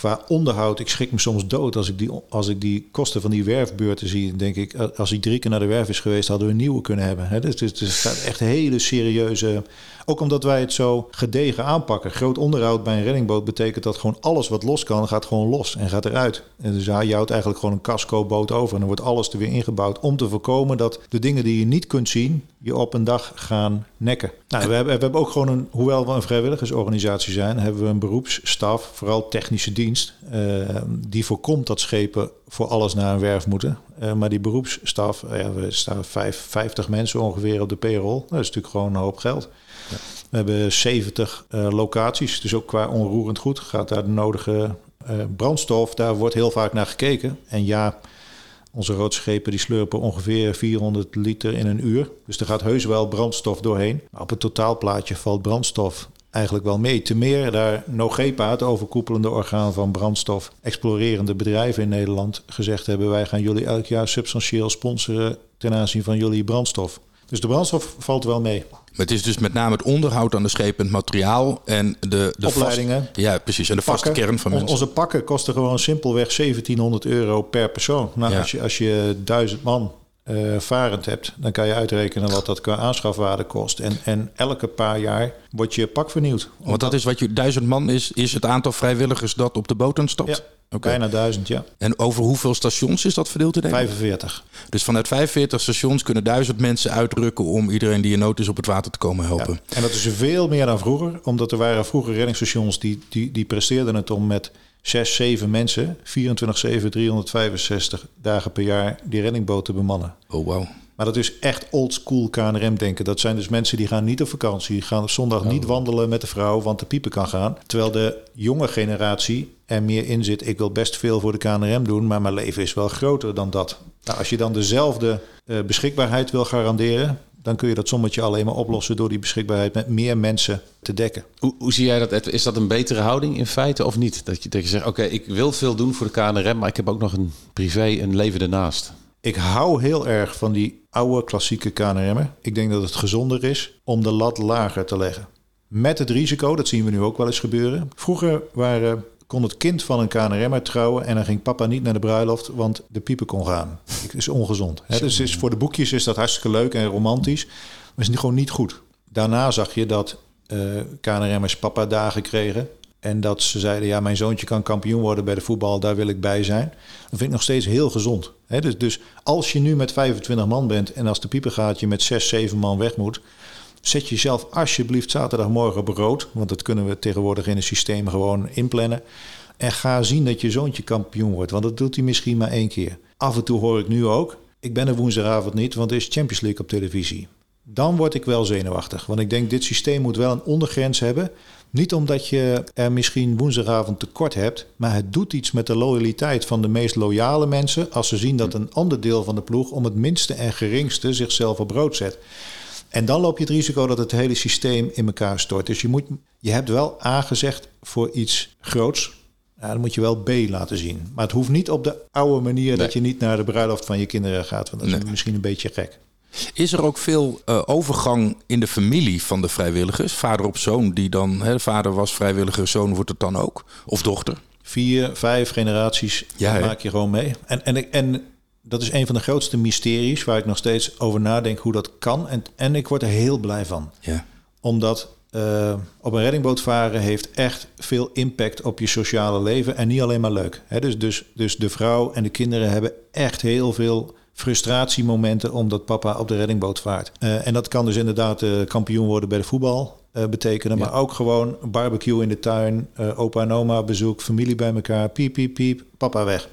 qua onderhoud. Ik schrik me soms dood als ik, die, als ik die kosten van die werfbeurten zie. Denk ik, als hij drie keer naar de werf is geweest, hadden we een nieuwe kunnen hebben. Hè? Dus, dus, dus echt hele serieuze... Ook omdat wij het zo gedegen aanpakken. Groot onderhoud bij een reddingboot betekent dat gewoon alles wat los kan, gaat gewoon los en gaat eruit. En dus je houdt eigenlijk gewoon een casco-boot over en dan wordt alles er weer ingebouwd om te voorkomen dat de dingen die je niet kunt zien, je op een dag gaan nekken. Nou, we, hebben, we hebben ook gewoon een, hoewel we een vrijwilligersorganisatie zijn, hebben we een beroepsstaf, vooral technische dienst, eh, die voorkomt dat schepen voor alles naar een werf moeten. Eh, maar die beroepsstaf, eh, ja, we staan vijf, 50 mensen ongeveer op de payroll. Dat is natuurlijk gewoon een hoop geld. We hebben 70 eh, locaties, dus ook qua onroerend goed gaat daar de nodige brandstof. Daar wordt heel vaak naar gekeken. En ja, onze roodschepen die slurpen ongeveer 400 liter in een uur. Dus er gaat heus wel brandstof doorheen. Maar op het totaalplaatje valt brandstof eigenlijk wel mee. Te meer daar NOGEPA, het overkoepelende orgaan van brandstof, explorerende bedrijven in Nederland, gezegd hebben: wij gaan jullie elk jaar substantieel sponsoren ten aanzien van jullie brandstof. Dus de brandstof valt wel mee. Maar het is dus met name het onderhoud aan de schepen, het materiaal en de, de Opleidingen. Vast, ja, precies. En de vaste kern van mensen. Onze pakken kosten gewoon simpelweg 1700 euro per persoon. Nou, Ja. als, je, als je duizend man eh, varend hebt, dan kan je uitrekenen wat dat qua aanschafwaarde kost. En, en elke paar jaar wordt je pak vernieuwd. Want dat is wat je duizend man is, is het aantal vrijwilligers dat op de boot aan stapt. Ja, Oké. bijna duizend, ja. En over hoeveel stations is dat verdeeld in Nederland? 45. Dus vanuit 45 stations kunnen duizend mensen uitrukken om iedereen die in nood is op het water te komen helpen. Ja. En dat is veel meer dan vroeger, omdat er waren vroeger reddingsstations die, die, die presteerden het om met 6, 7 mensen, 24, 7, 365 dagen per jaar die reddingboot te bemannen. Oh, wauw. Maar dat is echt old school KNRM denken. Dat zijn dus mensen die gaan niet op vakantie, gaan op zondag niet wandelen met de vrouw, want de piepen kan gaan. Terwijl de jonge generatie er meer in zit. Ik wil best veel voor de KNRM doen, maar mijn leven is wel groter dan dat. Nou, als je dan dezelfde eh, beschikbaarheid wil garanderen, dan kun je dat sommetje alleen maar oplossen door die beschikbaarheid met meer mensen te dekken. Hoe, hoe zie jij dat? Is dat een betere houding in feite of niet? Dat je, dat je zegt, oké, ik wil veel doen voor de KNRM, maar ik heb ook nog een privé, een leven ernaast. Ik hou heel erg van die oude klassieke KNRM'er. Ik denk dat het gezonder is om de lat lager te leggen. Met het risico, dat zien we nu ook wel eens gebeuren. Vroeger waren, kon het kind van een KNRM'er trouwen en dan ging papa niet naar de bruiloft, want de piepen kon gaan. Het is ongezond. Hè? Dus is, voor de boekjes is dat hartstikke leuk en romantisch, maar is gewoon niet goed. Daarna zag je dat eh KNRM'ers papa dagen kregen. En dat ze zeiden, ja, mijn zoontje kan kampioen worden bij de voetbal, daar wil ik bij zijn. Dat vind ik nog steeds heel gezond. Hè? Dus, dus als je nu met 25 man bent en als de pieper gaat, je met 6, 7 man weg moet, zet jezelf alsjeblieft zaterdagmorgen op rood. Want dat kunnen we tegenwoordig in het systeem gewoon inplannen. En ga zien dat je zoontje kampioen wordt. Want dat doet hij misschien maar één keer. Af en toe hoor ik nu ook, ik ben er woensdagavond niet, want er is Champions League op televisie. dan word ik wel zenuwachtig. Want ik denk, dit systeem moet wel een ondergrens hebben. Niet omdat je er misschien woensdagavond tekort hebt, maar het doet iets met de loyaliteit van de meest loyale mensen als ze zien dat een ander deel van de ploeg om het minste en geringste zichzelf op brood zet. En dan loop je het risico dat het hele systeem in elkaar stort. Dus je, moet, je hebt wel aangezegd voor iets groots. Ja, dan moet je wel B laten zien. Maar het hoeft niet op de oude manier dat je niet naar de bruiloft van je kinderen gaat. Want dat is misschien een beetje gek. Is er ook veel uh, overgang in de familie van de vrijwilligers? Vader op zoon, die dan, hè, vader was vrijwilliger, zoon wordt het dan ook? Of dochter? Vier, vijf generaties ja, maak je gewoon mee. En, en, en dat is een van de grootste mysteries waar ik nog steeds over nadenk hoe dat kan. En, en ik word er heel blij van. Ja. Omdat uh, op een reddingboot varen heeft echt veel impact op je sociale leven. En niet alleen maar leuk. He, dus, dus, dus de vrouw en de kinderen hebben echt heel veel frustratiemomenten omdat papa op de reddingboot vaart. Uh, en dat kan dus inderdaad uh, kampioen worden bij de voetbal. Uh, betekenen, ja. maar ook gewoon barbecue in de tuin, opa en oma bezoek, familie bij elkaar, piep, piep, piep, papa weg.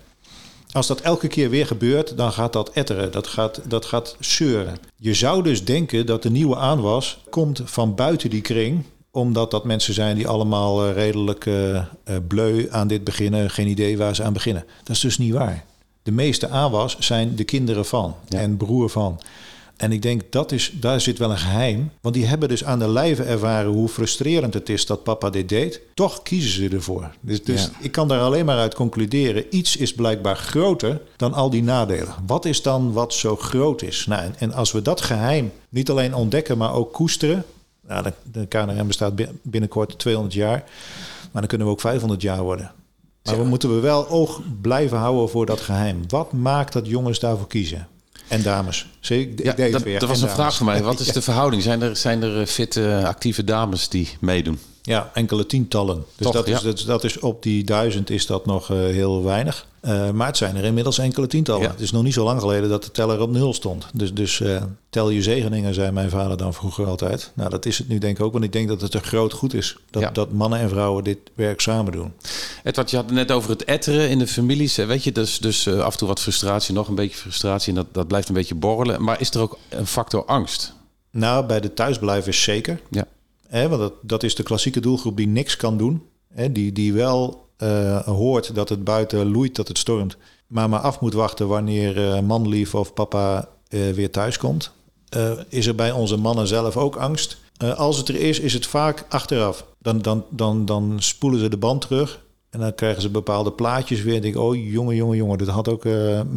Als dat elke keer weer gebeurt, dan gaat dat etteren, dat gaat, dat gaat zeuren. Je zou dus denken dat de nieuwe aanwas komt van buiten die kring, omdat dat mensen zijn die allemaal redelijk uh, bleu aan dit beginnen, geen idee waar ze aan beginnen. Dat is dus niet waar. De meeste aanwas zijn de kinderen van ja. en broer van. En ik denk dat is, daar zit wel een geheim. Want die hebben dus aan de lijve ervaren hoe frustrerend het is dat papa dit deed. Toch kiezen ze ervoor. Dus, dus ja. ik kan daar alleen maar uit concluderen. Iets is blijkbaar groter dan al die nadelen. Wat is dan wat zo groot is? Nou, en, en als we dat geheim niet alleen ontdekken, maar ook koesteren. Nou, de, de KNRM bestaat binnenkort 200 jaar. Maar dan kunnen we ook 500 jaar worden. Maar we moeten we wel oog blijven houden voor dat geheim. Wat maakt dat jongens daarvoor kiezen? En dames. Zie, ik, ja, dat, weer. dat was een vraag van mij. Wat is (laughs) de verhouding? Zijn er, zijn er fitte, actieve dames die meedoen? Ja, enkele tientallen. Dus Toch, dat, is, ja. dat, dat, is op die duizend is dat nog uh, heel weinig. Uh, maar het zijn er inmiddels enkele tientallen. Ja. Het is nog niet zo lang geleden dat de teller op nul stond. Dus, dus uh, tel je zegeningen, zei mijn vader dan vroeger altijd. Nou, dat is het nu denk ik ook. Want ik denk dat het een groot goed is. Dat, ja. dat mannen en vrouwen dit werk samen doen. Edward, je had het net over het etteren in de families. Weet je, dus, dus af en toe wat frustratie, nog een beetje frustratie. En dat, dat blijft een beetje borrelen. Maar is er ook een factor angst? Nou, bij de thuisblijvers zeker. Ja. Hè, want dat, dat is de klassieke doelgroep die niks kan doen. Hè, die, die wel uh, hoort dat het buiten loeit, dat het stormt. Maar maar af moet wachten wanneer uh, manlief of papa uh, weer thuis komt. is er bij onze mannen zelf ook angst? als het er is, is het vaak achteraf. Dan, dan, dan, dan spoelen ze de band terug. En dan krijgen ze bepaalde plaatjes weer. En denk oh jongen, jongen, jongen. Dit had ook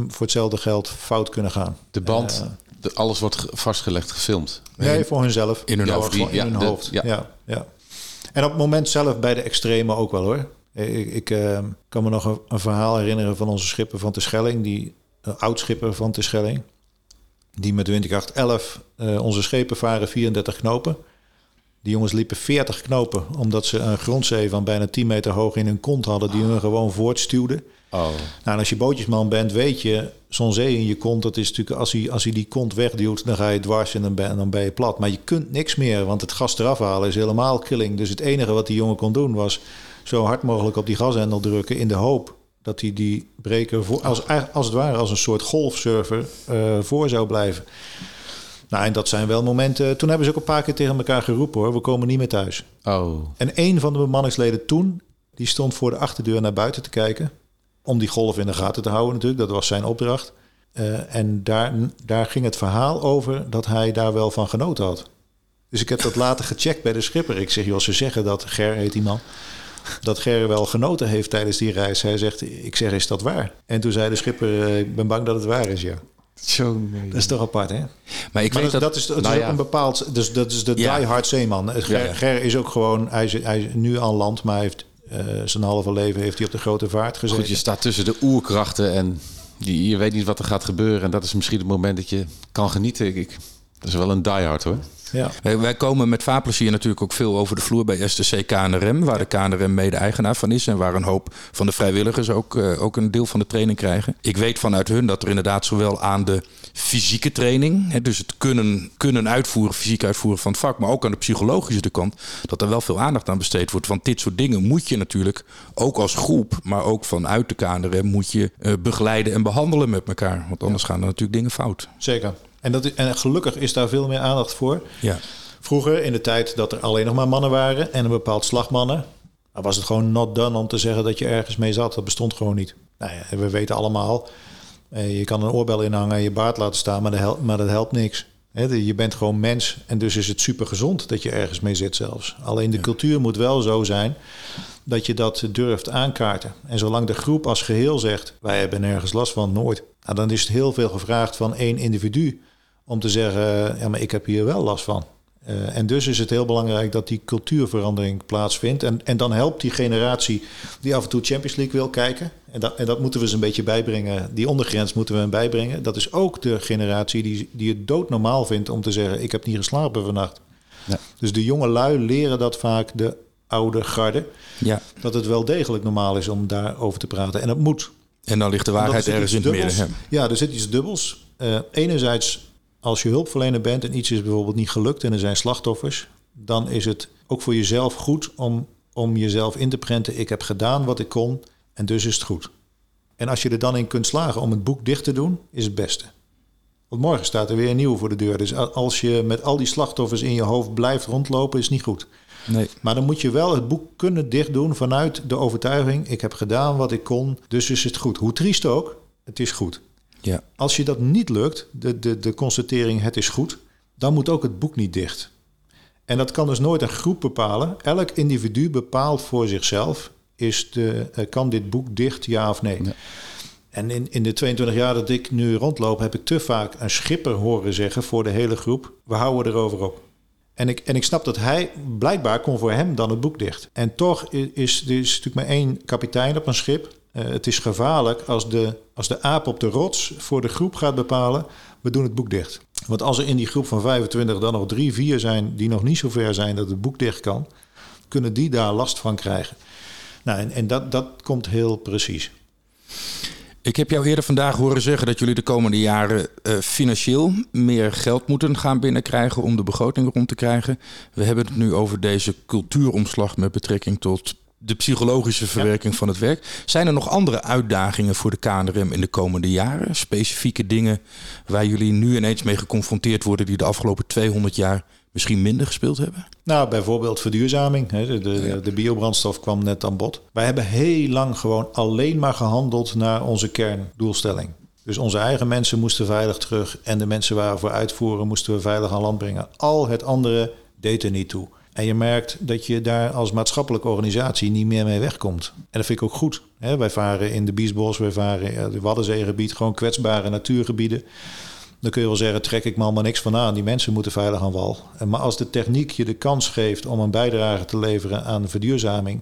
voor hetzelfde geld fout kunnen gaan. De band de, alles wordt vastgelegd, gefilmd. Nee, voor hunzelf. In hun ja, hoofd. In ja, hun hoofd. Ja. ja. Ja, En op het moment zelf bij de extreme ook wel hoor. Ik, ik uh, kan me nog een, een, verhaal herinneren van onze schipper van de Schelling, die uh, oud-schipper van de Schelling, die met windkracht 11 uh, onze schepen varen 34 knopen. Die jongens liepen 40 knopen omdat ze een grondzee van bijna 10 meter hoog in hun kont hadden, die hun gewoon voortstuwden. Oh. Nou, en als je bootjesman bent, weet je, zo'n zee in je kont, dat is natuurlijk, als hij, als hij die kont wegduwt, dan ga je dwars en dan ben, dan ben je plat. Maar je kunt niks meer, want het gas eraf halen is helemaal killing. Dus het enige wat die jongen kon doen was zo hard mogelijk op die gashendel drukken in de hoop dat hij die breker voor, als, als het ware als een soort golfsurfer uh, voor zou blijven. Nou, en dat zijn wel momenten. Toen hebben ze ook een paar keer tegen elkaar geroepen hoor. We komen niet meer thuis. Oh. En een van de bemanningsleden toen, die stond voor de achterdeur naar buiten te kijken. Om die golf in de gaten te houden natuurlijk. Dat was zijn opdracht. Uh, en daar, daar ging het verhaal over dat hij daar wel van genoten had. Dus ik heb dat later gecheckt bij de schipper. Ik zeg, joh, ze zeggen dat, Ger heet die man dat Ger wel genoten heeft tijdens die reis. Hij zegt, ik zeg, is dat waar? En toen zei de schipper, ik ben bang dat het waar is, ja. Zo, nee. Dat is toch apart, hè? Maar ik maar weet dat, dat, dat is, dat nou is ja. ook een bepaald... Dus dat is de ja. die-hard zeeman. Ger, ja, Ger, is ook gewoon... Hij is, hij is nu aan land, maar hij heeft uh, zijn halve leven heeft hij op de grote vaart gezeten. Goed, je staat tussen de oerkrachten en je, je weet niet wat er gaat gebeuren. En dat is misschien het moment dat je kan genieten. Ik, dat is wel een die-hard, hoor. Ja. Wij, wij, komen met Vapelsier natuurlijk ook veel over de vloer bij STC KNRM, waar de KNRM mede-eigenaar van is en waar een hoop van de vrijwilligers ook, uh, ook een deel van de training krijgen. Ik weet vanuit hun dat er inderdaad zowel aan de fysieke training, hè, dus het kunnen, kunnen uitvoeren, fysiek uitvoeren van het vak, maar ook aan de psychologische kant, dat er wel veel aandacht aan besteed wordt. Want dit soort dingen moet je natuurlijk ook als groep, maar ook vanuit de KNRM moet je uh, begeleiden en behandelen met elkaar. Want anders ja. gaan er natuurlijk dingen fout. Zeker. En, dat, en gelukkig is daar veel meer aandacht voor. Ja. Vroeger, in de tijd dat er alleen nog maar mannen waren en een bepaald slagmannen, was het gewoon not done om te zeggen dat je ergens mee zat. Dat bestond gewoon niet. Nou ja, we weten allemaal, eh, je kan een oorbel inhangen en je baard laten staan, maar dat helpt, maar dat helpt niks. Je bent gewoon mens en dus is het super gezond dat je ergens mee zit zelfs. Alleen de cultuur moet wel zo zijn dat je dat durft aankaarten. En zolang de groep als geheel zegt, wij hebben nergens last van, nooit. Nou, dan is het heel veel gevraagd van één individu om te zeggen, ja, maar ik heb hier wel last van. Eh, en dus is het heel belangrijk dat die cultuurverandering plaatsvindt. En, en dan helpt die generatie die af en toe Champions League wil kijken. En dat, en dat moeten we ze een beetje bijbrengen. Die ondergrens moeten we hem bijbrengen. Dat is ook de generatie die, die het doodnormaal vindt om te zeggen: Ik heb niet geslapen vannacht. Ja. Dus de jonge lui leren dat vaak de oude garde. ja. Dat het wel degelijk normaal is om daarover te praten. En dat moet. En dan ligt de waarheid er ergens in het midden. Ja, er zit iets dubbels. Eh, enerzijds, als je hulpverlener bent en iets is bijvoorbeeld niet gelukt en er zijn slachtoffers, dan is het ook voor jezelf goed om, om jezelf in te prenten. Ik heb gedaan wat ik kon en dus is het goed. En als je er dan in kunt slagen om het boek dicht te doen, is het beste. Want morgen staat er weer een nieuwe voor de deur. Dus als je met al die slachtoffers in je hoofd blijft rondlopen, is niet goed. Nee. Maar dan moet je wel het boek kunnen dichtdoen vanuit de overtuiging: ik heb gedaan wat ik kon, dus is het goed. Hoe triest ook, het is goed. Ja. Als je dat niet lukt, de, de, de constatering het is goed, dan moet ook het boek niet dicht. En dat kan dus nooit een groep bepalen. Elk individu bepaalt voor zichzelf, is de, eh, kan dit boek dicht, ja of nee. Ja. En in, in de 22 jaar dat ik nu rondloop, heb ik te vaak een schipper horen zeggen voor de hele groep, we houden erover op. En ik, en ik snap dat hij, blijkbaar kon voor hem dan het boek dicht. En toch is er is natuurlijk maar één kapitein op een schip. Eh, het is gevaarlijk als de, als de aap op de rots voor de groep gaat bepalen, we doen het boek dicht. Want als er in die groep van 25 dan nog drie, vier zijn die nog niet zo ver zijn dat het boek dicht kan, kunnen die daar last van krijgen. Nou, en, en dat, dat komt heel precies. Ik heb jou eerder vandaag horen zeggen dat jullie de komende jaren eh, financieel meer geld moeten gaan binnenkrijgen om de begroting rond te krijgen. We hebben het nu over deze cultuuromslag met betrekking tot de psychologische verwerking van het werk. Zijn er nog andere uitdagingen voor de KNRM in de komende jaren? Specifieke dingen waar jullie nu ineens mee geconfronteerd worden die de afgelopen 200 jaar misschien minder gespeeld hebben? Nou, bijvoorbeeld verduurzaming. De, de, de biobrandstof kwam net aan bod. Wij hebben heel lang gewoon alleen maar gehandeld naar onze kerndoelstelling. Dus onze eigen mensen moesten veilig terug en de mensen waar we voor uitvoeren moesten we veilig aan land brengen. Al het andere deed er niet toe. En je merkt dat je daar als maatschappelijke organisatie niet meer mee wegkomt. En dat vind ik ook goed. Hè. Wij varen in de Biesbos, wij varen in het Waddenzeegebied, gewoon kwetsbare natuurgebieden. Dan kun je wel zeggen, trek ik me allemaal niks van aan. Die mensen moeten veilig aan wal. Maar als de techniek je de kans geeft om een bijdrage te leveren aan verduurzaming...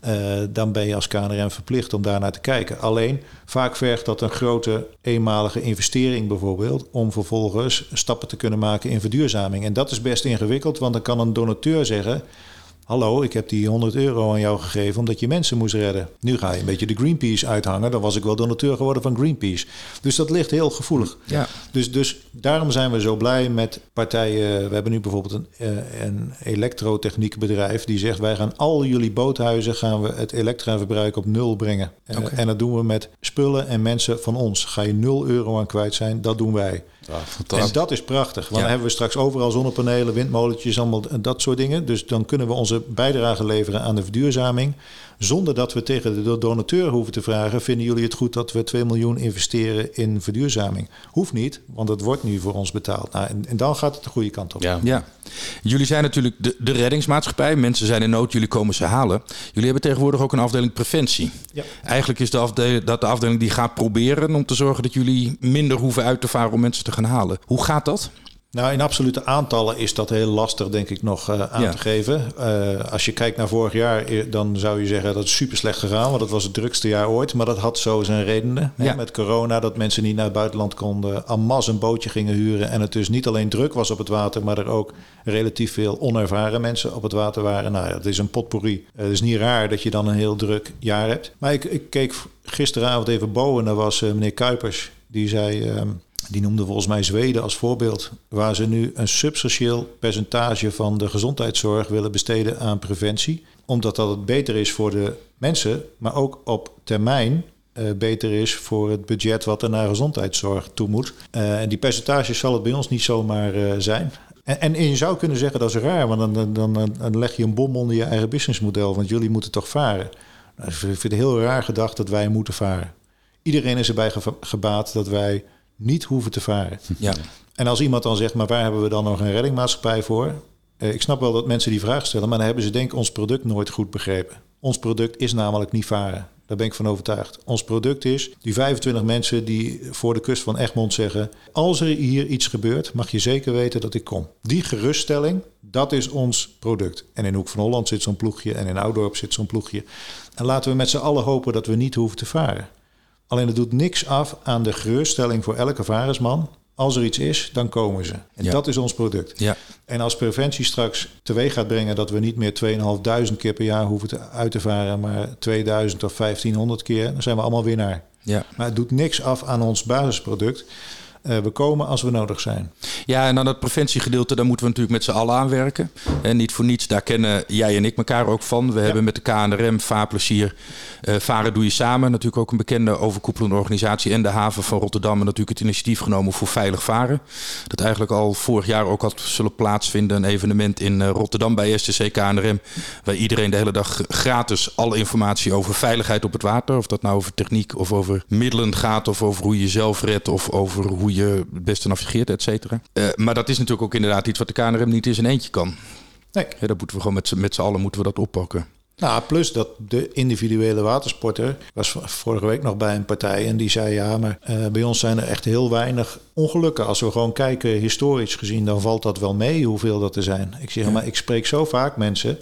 eh, dan ben je als KNRM verplicht om daar naar te kijken. Alleen, vaak vergt dat een grote eenmalige investering bijvoorbeeld... om vervolgens stappen te kunnen maken in verduurzaming. En dat is best ingewikkeld, want dan kan een donateur zeggen... Hallo, ik heb die 100 euro aan jou gegeven omdat je mensen moest redden. Nu ga je een beetje de Greenpeace uithangen. Dan was ik wel donateur geworden van Greenpeace. Dus dat ligt heel gevoelig. Ja. Dus, dus daarom zijn we zo blij met partijen. We hebben nu bijvoorbeeld een, eh, een elektrotechniekbedrijf die zegt: wij gaan al jullie boothuizen gaan we het elektraverbruik op nul brengen. En, en dat doen we met spullen en mensen van ons. Ga je 0 euro aan kwijt zijn, dat doen wij. Ja, En dat is prachtig. Want dan hebben we straks overal zonnepanelen, windmolentjes, allemaal dat soort dingen. Dus dan kunnen we onze bijdrage leveren aan de verduurzaming. Zonder dat we tegen de donateur hoeven te vragen: vinden jullie het goed dat we 2 miljoen investeren in verduurzaming? Hoeft niet, want het wordt nu voor ons betaald. Nou, en, en dan gaat het de goede kant op. Ja. Ja, jullie zijn natuurlijk de, de reddingsmaatschappij. Mensen zijn in nood, jullie komen ze halen. Jullie hebben tegenwoordig ook een afdeling preventie. Ja. Eigenlijk is de afdeling, dat de afdeling die gaat proberen om te zorgen dat jullie minder hoeven uit te varen om mensen te gaan halen. Hoe gaat dat? Nou, in absolute aantallen is dat heel lastig, denk ik, nog eh, aan Ja. te geven. Eh, als je kijkt naar vorig jaar, eh, dan zou je zeggen dat het super slecht gegaan, want dat was het drukste jaar ooit. Maar dat had zo zijn redenen. Hè. Met corona, dat mensen niet naar het buitenland konden, en masse een bootje gingen huren. En het dus niet alleen druk was op het water, maar er ook relatief veel onervaren mensen op het water waren. Nou ja, dat is een potpourri. Het is niet raar dat je dan een heel druk jaar hebt. Maar ik, ik keek gisteravond even boven en daar was meneer Kuipers. Die zei, ehm, die noemde volgens mij Zweden als voorbeeld, waar ze nu een substantieel percentage van de gezondheidszorg willen besteden aan preventie. Omdat dat het beter is voor de mensen, maar ook op termijn eh, beter is voor het budget wat er naar gezondheidszorg toe moet. Eh, en die percentages zal het bij ons niet zomaar eh, zijn. En, en, je zou kunnen zeggen dat is raar, want dan, dan, dan, leg je een bom onder je eigen businessmodel, want jullie moeten toch varen. Nou, ik vind het heel raar gedacht dat wij moeten varen. Iedereen is erbij ge- gebaat dat wij niet hoeven te varen. (laughs) Ja. En als iemand dan zegt, maar waar hebben we dan nog een reddingmaatschappij voor? Eh, ik snap wel dat mensen die vraag stellen, maar dan hebben ze denk ik ons product nooit goed begrepen. Ons product is namelijk niet varen. Daar ben ik van overtuigd. Ons product is die 25 mensen die voor de kust van Egmond zeggen: Als er hier iets gebeurt, mag je zeker weten dat ik kom. Die geruststelling, dat is ons product. En in Hoek van Holland zit zo'n ploegje en in Oudorp zit zo'n ploegje. En laten we met z'n allen hopen dat we niet hoeven te varen. Alleen het doet niks af aan de geruststelling voor elke varersman. Als er iets is, dan komen ze. En Ja. dat is ons product. Ja. En als preventie straks teweeg gaat brengen dat we niet meer 2.500 keer per jaar hoeven te, uit te varen, maar 2000 of 1500 keer, dan zijn we allemaal winnaar. Ja. Maar het doet niks af aan ons basisproduct. Eh, we komen als we nodig zijn. Ja, en aan dat preventiegedeelte, daar moeten we natuurlijk met z'n allen aan werken. En niet voor niets, daar kennen jij en ik elkaar ook van. We hebben met de KNRM, Vaarplezier, eh Varen Doe Je Samen... natuurlijk ook een bekende overkoepelende organisatie... en de haven van Rotterdam en natuurlijk het initiatief genomen voor veilig varen. Dat eigenlijk al vorig jaar ook had zullen plaatsvinden... een evenement in eh, Rotterdam bij STC KNRM... waar iedereen de hele dag gratis alle informatie over veiligheid op het water... of dat nou over techniek of over middelen gaat... of over hoe je jezelf redt of over hoe je het beste navigeert, et cetera. Eh, maar dat is natuurlijk ook inderdaad iets wat de KNRM niet in zijn eentje kan. Nee. Ja, dat moeten we gewoon met z'n- met z'n allen moeten we dat oppakken. Nou, plus dat de individuele watersporter was vorige week nog bij een partij en die zei ja, maar eh, bij ons zijn er echt heel weinig ongelukken. Als we gewoon kijken historisch gezien, dan valt dat wel mee hoeveel dat er zijn. Ik zeg maar, ik spreek zo vaak mensen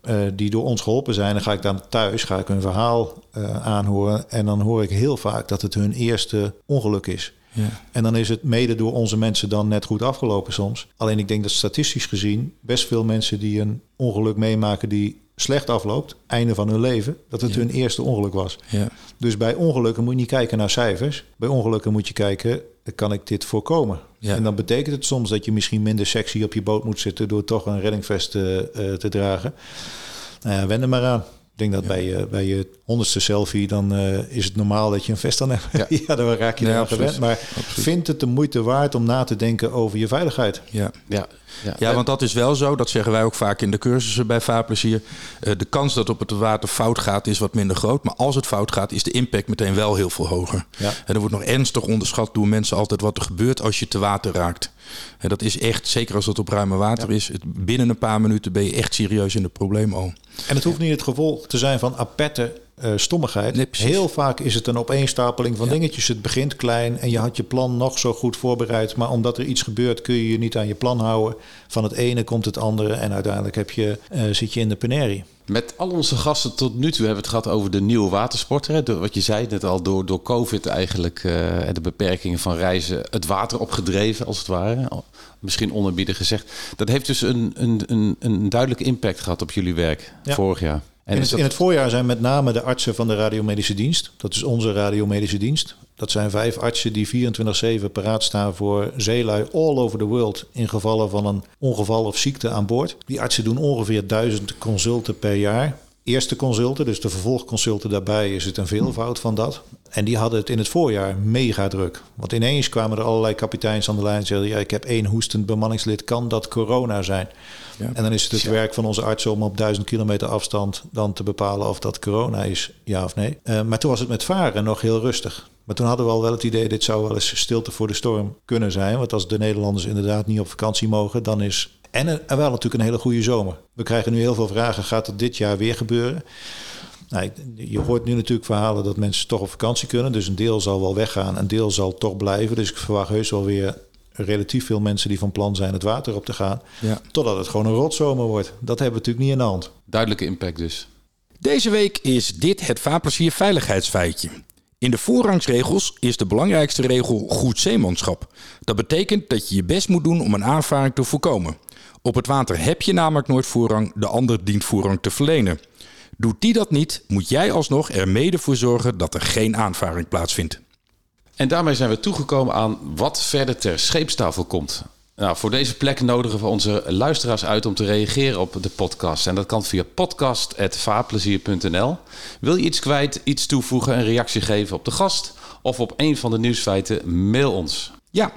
eh, die door ons geholpen zijn. Dan ga ik dan thuis, ga ik hun verhaal aanhoren en dan hoor ik heel vaak dat het hun eerste ongeluk is. Ja. En dan is het mede door onze mensen dan net goed afgelopen soms. Alleen ik denk dat statistisch gezien best veel mensen die een ongeluk meemaken die slecht afloopt, einde van hun leven, dat het hun eerste ongeluk was. Ja. Dus bij ongelukken moet je niet kijken naar cijfers. Bij ongelukken moet je kijken, kan ik dit voorkomen? Ja. En dan betekent het soms dat je misschien minder sexy op je boot moet zitten door toch een reddingvest eh, eh, te dragen. Nou ja, wend er maar aan. Ik denk dat bij, je, bij je honderdste selfie, dan eh, is het normaal dat je een vest aan hebt. Ja, (laughs) Ja. dan raak je Nee, aan absoluut. gewend. Maar vindt het de moeite waard om na te denken over je veiligheid? Ja. Ja, ja. Ja, want dat is wel zo. Dat zeggen wij ook vaak in de cursussen bij Vaarplezier. Eh, de kans dat op het water fout gaat is wat minder groot. Maar als het fout gaat, is de impact meteen wel heel veel hoger. Ja. En er wordt nog ernstig onderschat door mensen altijd wat er gebeurt als je te water raakt. En dat is echt, zeker als dat op ruime water is, het, binnen een paar minuten ben je echt serieus in het probleem al. En het hoeft niet het gevolg te zijn van aperte eh, stommigheid. Nee. Heel vaak is het een opeenstapeling van Ja. dingetjes. Het begint klein en je had je plan nog zo goed voorbereid. Maar omdat er iets gebeurt kun je je niet aan je plan houden. Van het ene komt het andere en uiteindelijk heb je, eh, zit je in de penerie. Met al onze gasten tot nu toe hebben we het gehad over de nieuwe watersport. Hè? Door, wat je zei net al, door, door COVID eigenlijk eh, en de beperkingen van reizen het water opgedreven, als het ware. Misschien onerbiedig gezegd. Dat heeft dus een, een, een, een duidelijke impact gehad op jullie werk Ja. vorig jaar. En In het, dat- in het voorjaar zijn met name de artsen van de radiomedische dienst. Dat is onze radiomedische dienst. Dat zijn vijf artsen die 24-7 paraat staan voor zeelui all over the world. In gevallen van een ongeval of ziekte aan boord. Die artsen doen ongeveer duizend consulten per jaar. Eerste consulten, dus de vervolgconsulten daarbij, is het een veelvoud van dat. En die hadden het in het voorjaar mega druk. Want ineens kwamen er allerlei kapiteins aan de lijn en zeiden... ja, ik heb één hoestend bemanningslid, kan dat corona zijn? Ja. En dan is het het werk van onze artsen om op duizend kilometer afstand dan te bepalen of dat corona is, ja of nee. Eh, maar toen was het met varen nog heel rustig. Maar toen hadden we al wel het idee, dit zou wel eens stilte voor de storm kunnen zijn. Want als de Nederlanders inderdaad niet op vakantie mogen, dan is... En er er wel natuurlijk een hele goede zomer. We krijgen nu heel veel vragen, gaat het dit jaar weer gebeuren? Nou, je hoort nu natuurlijk verhalen dat mensen toch op vakantie kunnen. Dus een deel zal wel weggaan, een deel zal toch blijven. Dus ik verwacht heus wel weer relatief veel mensen die van plan zijn het water op te gaan. Ja. Totdat het gewoon een rotzomer wordt. Dat hebben we natuurlijk niet in de hand. Duidelijke impact dus. Deze week is dit het Vaarplezier veiligheidsfeitje. In de voorrangsregels is de belangrijkste regel goed zeemanschap. Dat betekent dat je je best moet doen om een aanvaring te voorkomen. Op het water heb je namelijk nooit voorrang, de ander dient voorrang te verlenen. Doet die dat niet, moet jij alsnog er mede voor zorgen dat er geen aanvaring plaatsvindt. En daarmee zijn we toegekomen aan wat verder ter scheepstafel komt. Nou, voor deze plek nodigen we onze luisteraars uit om te reageren op de podcast. En dat kan via podcast.vaarplezier.nl. Wil je iets kwijt, iets toevoegen, een reactie geven op de gast of op een van de nieuwsfeiten, mail ons. Ja,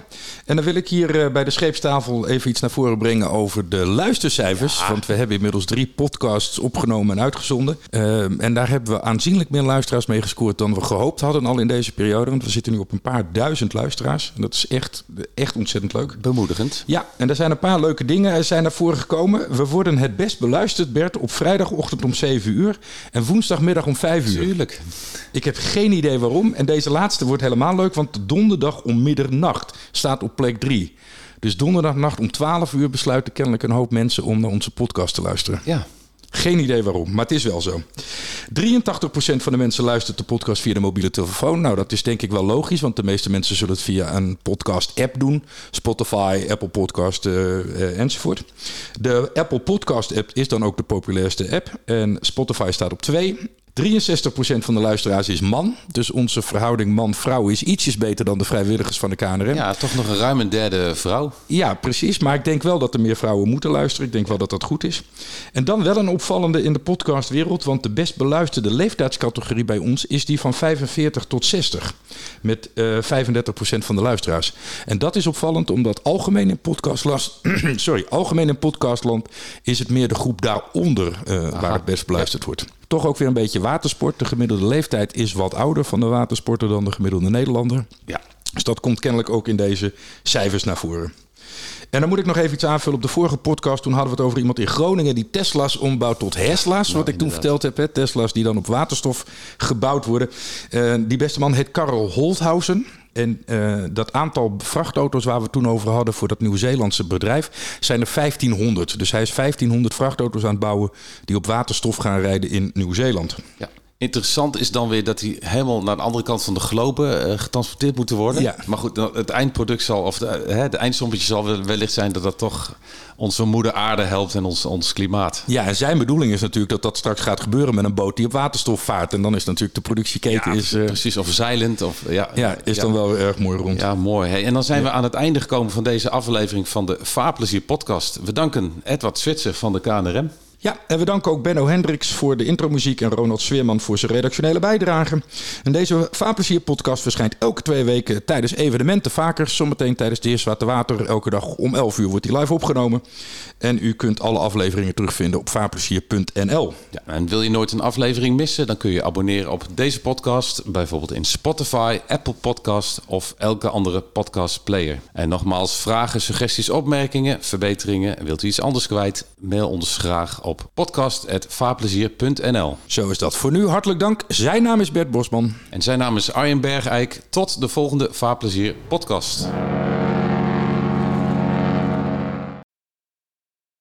en dan wil ik hier eh, bij de scheepstafel even iets naar voren brengen over de luistercijfers. Want we hebben inmiddels drie podcasts opgenomen en uitgezonden. Uh, en daar hebben we aanzienlijk meer luisteraars mee gescoord dan we gehoopt hadden al in deze periode. Want we zitten nu op een paar duizend luisteraars. En dat is echt, echt ontzettend leuk. Bemoedigend. Ja, en er zijn een paar leuke dingen er zijn naar voren gekomen. We worden het best beluisterd, Bert, op vrijdagochtend om 7 uur en woensdagmiddag om 5 uur. Tuurlijk. Ik heb geen idee waarom. En deze laatste wordt helemaal leuk, want donderdag om middernacht staat op plek 3. Dus donderdagnacht om 12 uur besluiten kennelijk een hoop mensen om naar onze podcast te luisteren. Ja. Geen idee waarom, maar het is wel zo. 83% van de mensen luistert de podcast via de mobiele telefoon. Nou, dat is denk ik wel logisch, want de meeste mensen zullen het via een podcast-app doen. Spotify, Apple Podcast uh, uh, enzovoort. De Apple Podcast-app is dan ook de populairste app. En Spotify staat op 2. 63% van de luisteraars is man. Dus onze verhouding man-vrouw is ietsjes beter dan de vrijwilligers van de KNRM. Ja, toch nog een ruim een derde vrouw. Ja, precies. Maar ik denk wel dat er meer vrouwen moeten luisteren. Ik denk wel dat dat goed is. En dan wel een opvallende in de podcastwereld. Want de best beluisterde leeftijdscategorie bij ons is die van 45 tot 60. Met uh, 35% van de luisteraars. En dat is opvallend omdat algemeen in podcastland... (clears throat) sorry, algemeen in podcastland is het meer de groep daaronder uh, waar het best beluisterd wordt toch ook weer een beetje watersport. De gemiddelde leeftijd is wat ouder van de watersporter dan de gemiddelde Nederlander. Ja. Dus dat komt kennelijk ook in deze cijfers naar voren. En dan moet ik nog even iets aanvullen. Op de vorige podcast toen hadden we het over iemand in Groningen die Tesla's ombouwt tot Hesla's. Wat ik toen verteld heb. Hè? Tesla's die dan op waterstof gebouwd worden. Uh, die beste man heet Karel Holthausen. En uh, dat aantal vrachtauto's waar we toen over hadden voor dat Nieuw-Zeelandse bedrijf, zijn er 1500. Dus hij is 1500 vrachtauto's aan het bouwen die op waterstof gaan rijden in Nieuw-Zeeland. Ja. Interessant is dan weer dat die helemaal naar de andere kant van de globe uh, getransporteerd moeten worden. Ja. Maar goed, het eindproduct zal, of de, hè, de eindsommetje zal wellicht zijn dat dat toch onze moeder aarde helpt en ons, ons klimaat. Ja, en zijn bedoeling is natuurlijk dat dat straks gaat gebeuren met een boot die op waterstof vaart. En dan is natuurlijk de productieketen... Ja, is, uh, precies, of zeilend. Of, ja, ja, is ja. dan wel erg mooi rond. Ja, mooi. Hey, en dan zijn we aan het einde gekomen van deze aflevering van de Vaarplezier podcast. We danken Edward Zwitser van de KNRM. Ja, en we danken ook Benno Hendricks voor de intromuziek en Ronald Sweerman voor zijn redactionele bijdrage. En deze Vaarplezier-podcast verschijnt elke twee weken tijdens evenementen vaker. Zometeen tijdens de Eerste Water Elke dag om 11 uur wordt die live opgenomen. En u kunt alle afleveringen terugvinden op vaarplezier.nl. En wil je nooit een aflevering missen, dan kun je abonneren op deze podcast. Bijvoorbeeld in Spotify, Apple Podcast of elke andere podcastplayer. En nogmaals, vragen, suggesties, opmerkingen, verbeteringen. Wilt u iets anders kwijt? Mail ons graag op podcast.vaarplezier.nl. Zo is dat. Voor nu hartelijk dank. Zijn naam is Bert Bosman. En zijn naam is Arjen Bergijk. Tot de volgende Vaarplezier podcast.